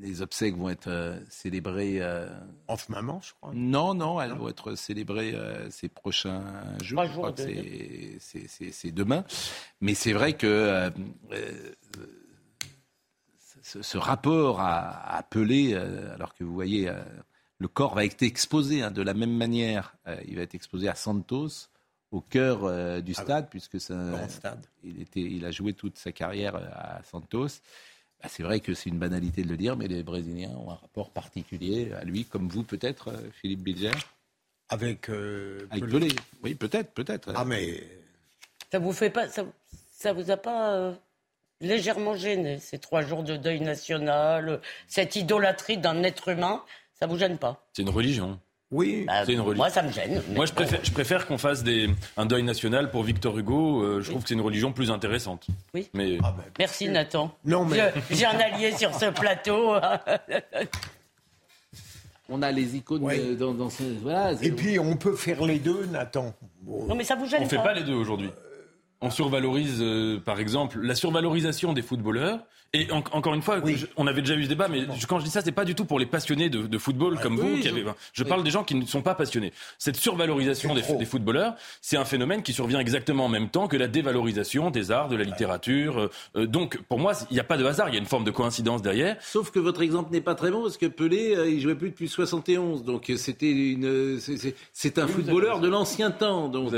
les obsèques vont être célébrées. en ce moment, je crois. Non, non, elles vont être célébrées ces prochains jours. je crois que c'est demain. Mais c'est vrai que ce, rapport à, Pelé, euh, alors que vous voyez, euh, le corps va être exposé hein, de la même manière. Euh, il va être exposé à Santos, au cœur du ah stade, puisque stade. Il, était, il a joué toute sa carrière à Santos. Bah, c'est vrai que c'est une banalité de le dire, mais les Brésiliens ont un rapport particulier à lui, comme vous peut-être, Philippe Bilger? Avec, Avec Pelé. Oui, peut-être, peut-être. Ah, mais. Ça vous fait pas. Ça, ça vous a pas légèrement gêné, ces trois jours de deuil national, cette idolâtrie d'un être humain, ça vous gêne pas? C'est une religion. Oui, bah, c'est une religion. Moi, ça me gêne. Moi, je préfère, je préfère qu'on fasse des, un deuil national pour Victor Hugo. Euh, je trouve que c'est une religion plus intéressante. Oui. Mais... Ah, ben, Merci, Nathan. Non, mais... J'ai un allié sur ce plateau. (laughs) on a les icônes dans, dans, ce. Voilà, Et puis, on peut faire les deux, Nathan. Non, mais ça vous gêne On ne fait pas les deux aujourd'hui. On survalorise, euh, par exemple, la survalorisation des footballeurs et encore une fois, on avait déjà eu ce débat, mais quand je dis ça, c'est pas du tout pour les passionnés de, football comme vous. Qui je... Avez, je parle des gens qui ne sont pas passionnés. Cette survalorisation des, footballeurs, c'est un phénomène qui survient exactement en même temps que la dévalorisation des arts, de la littérature. Euh, euh, donc, pour moi, il n'y a pas de hasard, il y a une forme de coïncidence derrière. Sauf que votre exemple n'est pas très bon parce que Pelé, euh, il jouait plus depuis 71, donc c'était une, c'est un footballeur de l'ancien temps, donc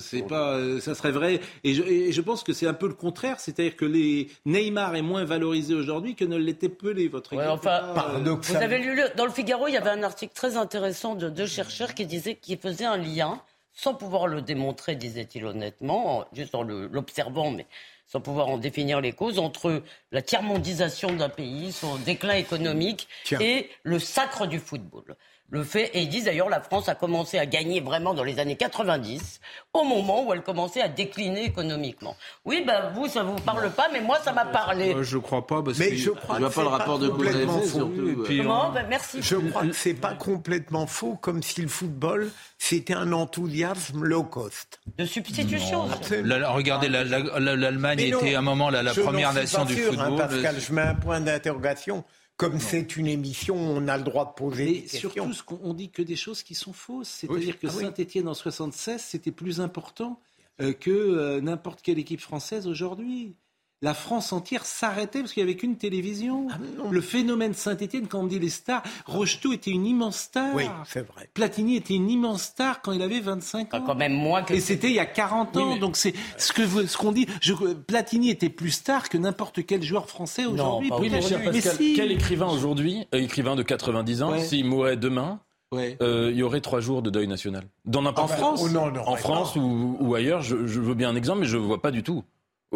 c'est pas, ça serait vrai. Et je, et je pense que c'est un peu le contraire, c'est-à-dire que les Neymar est moins valorisé aujourd'hui que ne l'était Pelé, votre ouais, enfin, Vous avez lu dans le Figaro, il y avait un article très intéressant de deux chercheurs qui disaient qu'ils faisaient un lien, sans pouvoir le démontrer, disait-il honnêtement, juste en l'observant, mais sans pouvoir en définir les causes, entre la tiers-mondisation d'un pays, son déclin économique et le sacre du football le fait. Et ils disent d'ailleurs la France a commencé à gagner vraiment dans les années 90, au moment où elle commençait à décliner économiquement. Oui, ben vous, ça vous parle pas, mais moi, ça m'a parlé. Euh, je crois pas, parce mais je crois vois pas le rapport de complètement faux. Comment? Ben, Merci. Je crois que c'est pas complètement faux, comme si le football c'était un enthousiasme low cost. De substitution. regardez, l'Allemagne était à un moment la, première nation du hein, football. Pascal, je mets un point d'interrogation comme c'est une émission, on a le droit de poser des questions. Surtout, qu'on dit que des choses qui sont fausses. C'est-à-dire que ah Saint-Etienne en 76, c'était plus important euh, que euh, n'importe quelle équipe française aujourd'hui la France entière s'arrêtait parce qu'il n'y avait qu'une télévision. Ah, le phénomène Saint-Etienne, quand on dit les stars, Rocheteau était une immense star. Oui, c'est vrai. Platini était une immense star quand il avait 25 ans. quand même moins que... Et c'était il y a 40 ans. Donc c'est ce que ce qu'on dit. Je, Platini était plus star que n'importe quel joueur français aujourd'hui. Oui, mais, Pascal, quel écrivain aujourd'hui, euh, écrivain de 90 ans, s'il mourait demain, euh, il y aurait trois jours de deuil national. Dans en France, oh en France ou, ou, ailleurs, je, je, veux bien un exemple, mais je ne vois pas du tout.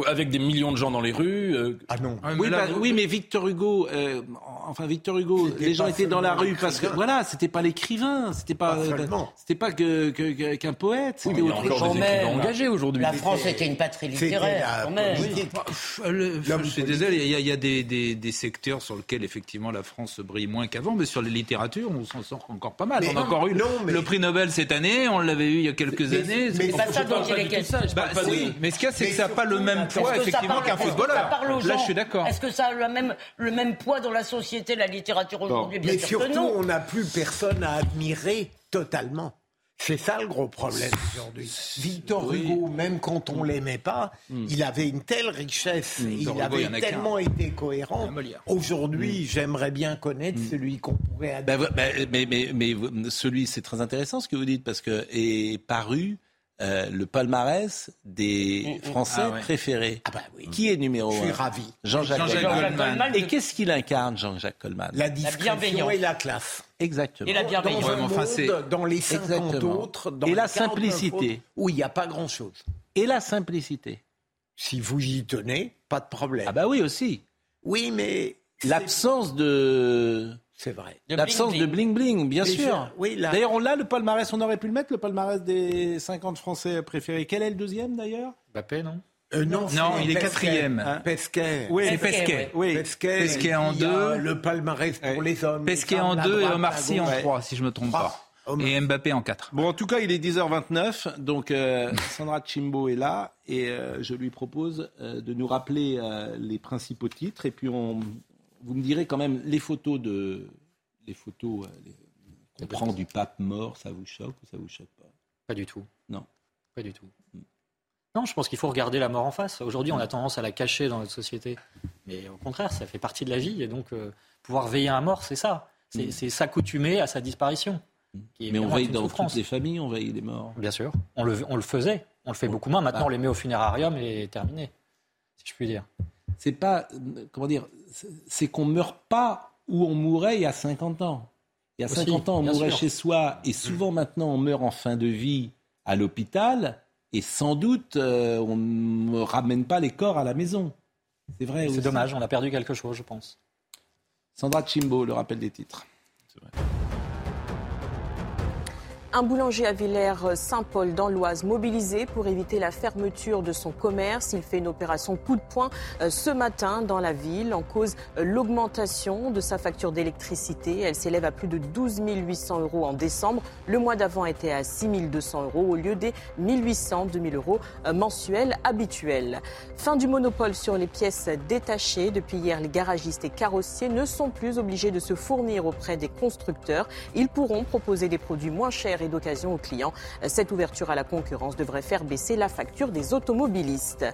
Avec des millions de gens dans les rues. Euh, ah non. oui, bah, oui, mais Victor Hugo, euh, enfin Victor Hugo, les gens étaient dans la rue parce que voilà, c'était pas l'écrivain, c'était pas, c'était pas que, qu'un poète. C'était oui, il y a encore des écrivains engagés aujourd'hui. La France était une patrie littéraire. Quand même. je suis désolé, il y a, il y a des, des, des, secteurs sur lesquels effectivement la France brille moins qu'avant, mais sur les littératures, on s'en sort encore pas mal. on a encore eu le prix Nobel cette année, on l'avait eu il y a quelques années. Mais c'est pas ça dont il est question. Mais ce qu'il y a, c'est que ça n'a pas le même poids effectivement qu'un footballeur. Là, je suis d'accord. Est-ce que ça a le même, le même poids dans la société, la littérature aujourd'hui Mais surtout, on n'a plus personne à admirer totalement. C'est ça le gros problème aujourd'hui. Victor Hugo, même quand on l'aimait pas, hmm. il avait une telle richesse, hmm. il avait tellement été cohérent. Aujourd'hui, j'aimerais bien connaître celui qu'on pourrait. Bah, bah, mais, mais, mais, celui, c'est très intéressant ce que vous dites parce que est paru euh, le palmarès des mm, mm. Français ah préférés. Ah bah oui. Qui est numéro un Je suis ravi. Jean-Jacques Goldman. Et qu'est-ce qu'il incarne, Jean-Jacques Goldman La discrétion et la classe. Exactement. Et la bienveillance. Dans, enfin, monde, dans les 50 autres. Dans et la simplicité. Où il n'y a pas grand-chose. Et la simplicité. Si vous y tenez, pas de problème. Ah bah oui aussi. Oui, mais... L'absence de c'est vrai. L'absence de bling-bling, bien sûr. Oui, D'ailleurs, on l'a, le palmarès, on aurait pu le mettre, le palmarès des 50 Français préférés. Quel est le deuxième, d'ailleurs? Mbappé, non? Euh, non, non il est quatrième. Hein? Pesquet. Oui, c'est Pesquet. Oui. Pesquet, en deux. Le palmarès pour les hommes. Pesquet en deux et Omar Sy en trois, si je ne me trompe pas. Et Mbappé en quatre. Bon, en tout cas, il est 10h29, donc euh, Sandra Chimbo est là et euh, je lui propose de nous rappeler les principaux titres et puis on, vous me direz quand même les photos de les photos euh, qu'on prend du pape mort, ça vous choque ou ça vous choque pas? Pas du tout. Non. Pas du tout. Hmm. Non, je pense qu'il faut regarder la mort en face. Aujourd'hui, on a tendance à la cacher dans notre société. Mais au contraire, ça fait partie de la vie. Et donc, euh, pouvoir veiller à un mort, c'est ça. C'est hmm. s'accoutumer à sa disparition. Hmm. Mais on veille dans toutes les familles, on veille les morts. Bien sûr. On le, on le faisait. On le fait beaucoup moins. Maintenant, on les met au funérarium et terminé. Si je puis dire. C'est pas. Comment dire C'est qu'on meurt pas où on mourait il y a 50 ans. Il y a 50 ans, on mourait chez soi, et souvent maintenant, on meurt en fin de vie à l'hôpital, et sans doute, euh, on ne ramène pas les corps à la maison. C'est vrai. C'est dommage, on a perdu quelque chose, je pense. Sandra Chimbo, le rappel des titres. Un boulanger à Villers-Saint-Paul dans l'Oise mobilisé pour éviter la fermeture de son commerce. Il fait une opération coup de poing euh, ce matin dans la ville en cause euh, l'augmentation de sa facture d'électricité. Elle s'élève à plus de 12 800 euros en décembre. Le mois d'avant était à 6 200 euros au lieu des 1800, 2000 euros euh, mensuels habituels. Fin du monopole sur les pièces détachées. Depuis hier, les garagistes et carrossiers ne sont plus obligés de se fournir auprès des constructeurs. Ils pourront proposer des produits moins chers d'occasion aux clients. Cette ouverture à la concurrence devrait faire baisser la facture des automobilistes.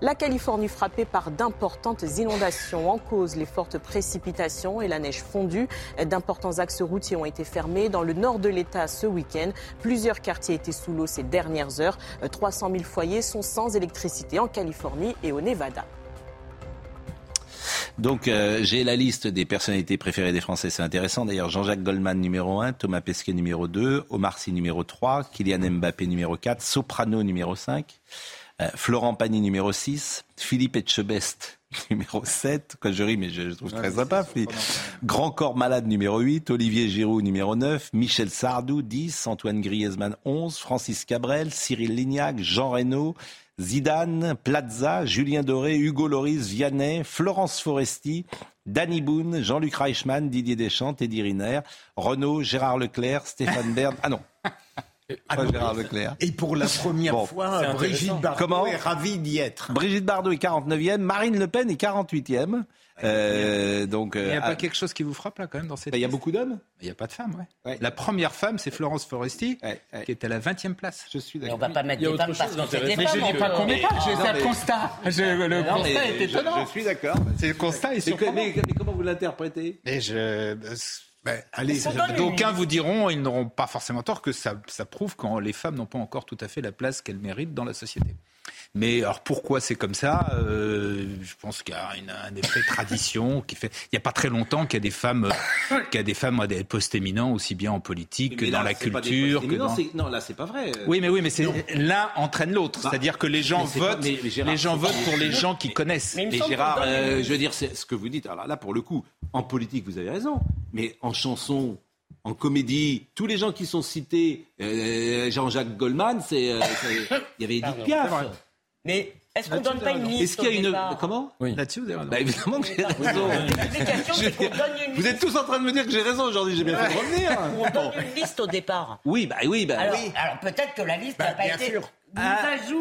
La Californie frappée par d'importantes inondations en cause les fortes précipitations et la neige fondue. D'importants axes routiers ont été fermés dans le nord de l'État ce week-end. Plusieurs quartiers étaient sous l'eau ces dernières heures. 300 000 foyers sont sans électricité en Californie et au Nevada. Donc euh, j'ai la liste des personnalités préférées des Français, c'est intéressant. D'ailleurs, Jean-Jacques Goldman numéro 1, Thomas Pesquet numéro 2, Omar Sy numéro 3, Kylian Mbappé numéro 4, Soprano numéro 5, euh, Florent Pagny numéro 6, Philippe Etchebest (laughs) numéro 7, quoi je ris mais je, trouve très sympa. Grand Corps Malade numéro 8, Olivier Giroud numéro 9, Michel Sardou 10, Antoine Griezmann 11, Francis Cabrel, Cyril Lignac, Jean Reynaud, Zidane, Plaza, Julien Doré, Hugo Loris, Vianney, Florence Foresti, Danny Boone, Jean-Luc Reichmann, Didier Deschamps, Teddy Riner, Renaud, Gérard Leclerc, Stéphane Bern. Ah non. Ah Gérard Leclerc. Et pour la première fois, Brigitte Bardot est ravie d'y être. Brigitte Bardot est 49e, Marine Le Pen est 48e. Euh, donc, il n'y a pas euh, quelque chose qui vous frappe là quand même dans cette. Il y a beaucoup d'hommes. Il n'y a pas de femmes, ouais. La première femme, c'est Florence Foresti, qui est à la 20e place. Je suis d'accord. On va pas mettre des femmes parce que c'est des femmes. Mais je dis pas qu'on n'est pas. C'est un constat. le constat est étonnant. Je suis d'accord. C'est le constat est surprenant. Mais, comment vous l'interprétez? Mais je. Ben, allez, d'aucuns vous diront, ils n'auront pas forcément tort, que ça, ça prouve que les femmes n'ont pas encore tout à fait la place qu'elles méritent dans la société. Mais alors pourquoi c'est comme ça? Euh, Je pense qu'il y a un effet (laughs) tradition qui fait. Il n'y a pas très longtemps qu'il y a des femmes, qu'il y a des femmes à des postes éminents aussi bien en politique que dans la culture. Que dans... Non, là c'est pas vrai. Oui, mais oui, mais l'un entraîne l'autre. Bah, C'est-à-dire que les gens votent, les gens votent pour les gens qui connaissent. Mais, Gérard, euh, je veux dire, c'est ce que vous dites. Alors là, pour le coup, en politique, vous avez raison. Mais en chanson, en comédie, tous les gens qui sont cités, euh, Jean-Jacques Goldman, c'est, il y avait Edith Piaf. Mais est-ce qu'on donne pas une liste Est-ce qu'il y a une comment oui. Là-dessus, vous avez raison. Bah, évidemment que j'ai raison. Vous êtes tous en train de me dire que j'ai raison aujourd'hui. J'ai bien fait de revenir. (laughs) On donne une liste au départ. Oui, bah oui, bah alors, oui. Alors peut-être que la liste n'a bah, pas été. Sûr. Ah,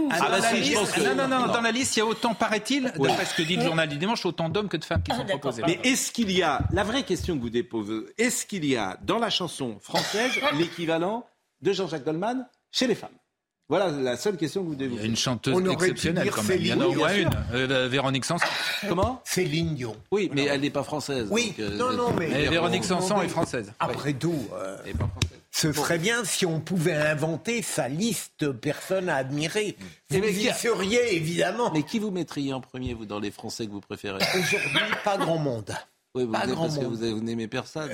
ah bah si, je pense que... Non, non, non, dans la liste, il y a autant, paraît-il, oui. d'après ce que dit le journal du dimanche, autant d'hommes que de femmes qui ah, sont proposés. Mais est-ce qu'il y a, la vraie question que vous déposez, est-ce qu'il y a dans la chanson française (laughs) l'équivalent de Jean-Jacques Goldman chez les femmes? Voilà la seule question que vous devez vous Il y a une chanteuse exceptionnelle quand même. Il y en a au moins une. Euh, Véronique Sanson. (laughs) Comment Céline Dion. Oui, mais elle n'est pas française. Oui, donc, euh, non, non, mais. Mais Véronique Sanson est française. Après tout, euh, ce serait bien si on pouvait inventer sa liste de personnes à admirer. Vous mais y qui- seriez, évidemment. Mais qui vous mettriez en premier, vous, dans les Français que vous préférez? Aujourd'hui, pas grand monde. Oui, vous, pas grand parce que vous, vous n'aimez personne.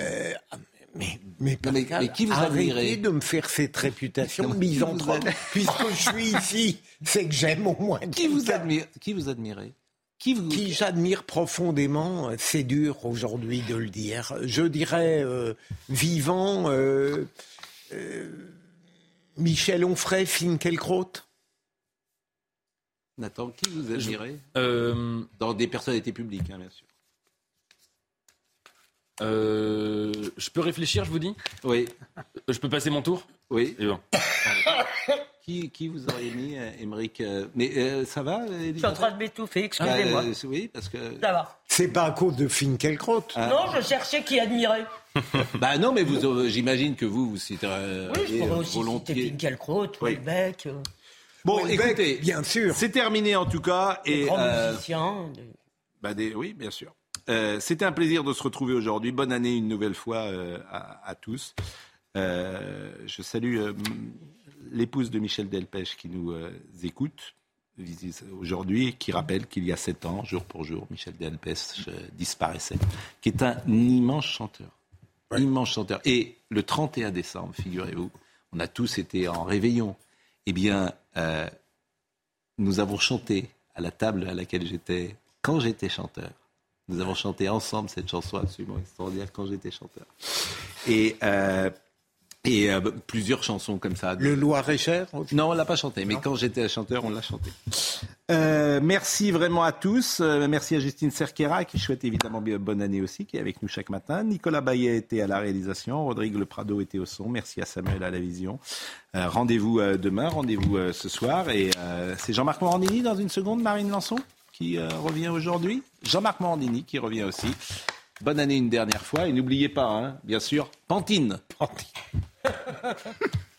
Mais, mais, mais qui vous Arrêtez admirez de me faire cette réputation Non, misanthrope. Puisque je suis ici, c'est que j'aime au moins Qui vous admire Qui vous admirez Qui, vous... Qui j'admire profondément, c'est dur aujourd'hui de le dire. Je dirais euh, vivant euh, euh, Michel Onfray, Finkielkraut. Nathan, qui vous admirez Euh, Dans des personnalités publiques, hein, bien sûr. Euh, je peux réfléchir, je vous dis Oui. Je peux passer mon tour Oui. Et bon. (laughs) Qui, qui vous aurait mis, euh, Émeric euh, Mais euh, ça va Je suis en train de m'étouffer, excusez-moi. Euh, oui, parce que. Ça va. C'est pas à cause de Finkielkraut. Non, je cherchais qui admirait. (laughs) bah non, mais vous, euh, j'imagine que vous, vous citerez Oui, je pourrais aussi citer volontiers. Finkielkraut, Oui. Euh, Bon, Houellebecq, écoutez, bien sûr. c'est terminé en tout cas. Et, grands euh, musiciens. de- bah, des- oui, bien sûr. Euh, C'était un plaisir de se retrouver aujourd'hui. Bonne année une nouvelle fois euh, à, à tous. Euh, je salue l'épouse de Michel Delpech qui nous écoute aujourd'hui, qui rappelle qu'il y a sept ans, jour pour jour, Michel Delpech disparaissait, qui est un immense chanteur. Immense chanteur. Et le 31 décembre, figurez-vous, on a tous été en réveillon. Eh bien, nous avons chanté à la table à laquelle j'étais quand j'étais chanteur. Nous avons chanté ensemble cette chanson absolument extraordinaire quand j'étais chanteur. Et, euh, et euh, plusieurs chansons comme ça. Le Loir-et-Cher Non, on l'a pas chanté, mais quand j'étais chanteur, on l'a chanté. Euh, merci vraiment à tous. Merci à Justine Cerquera, qui souhaite évidemment bonne année aussi, qui est avec nous chaque matin. Nicolas Bayet était à la réalisation. Rodrigue Le Prado était au son. Merci à Samuel à la vision. Rendez-vous demain, rendez-vous ce soir. Et c'est Jean-Marc Morandini dans une seconde, Marine Lançon, qui euh, revient aujourd'hui. Jean-Marc Morandini qui revient aussi. Bonne année une dernière fois. Et n'oubliez pas, hein, bien sûr, Pantine. Pantine. (laughs)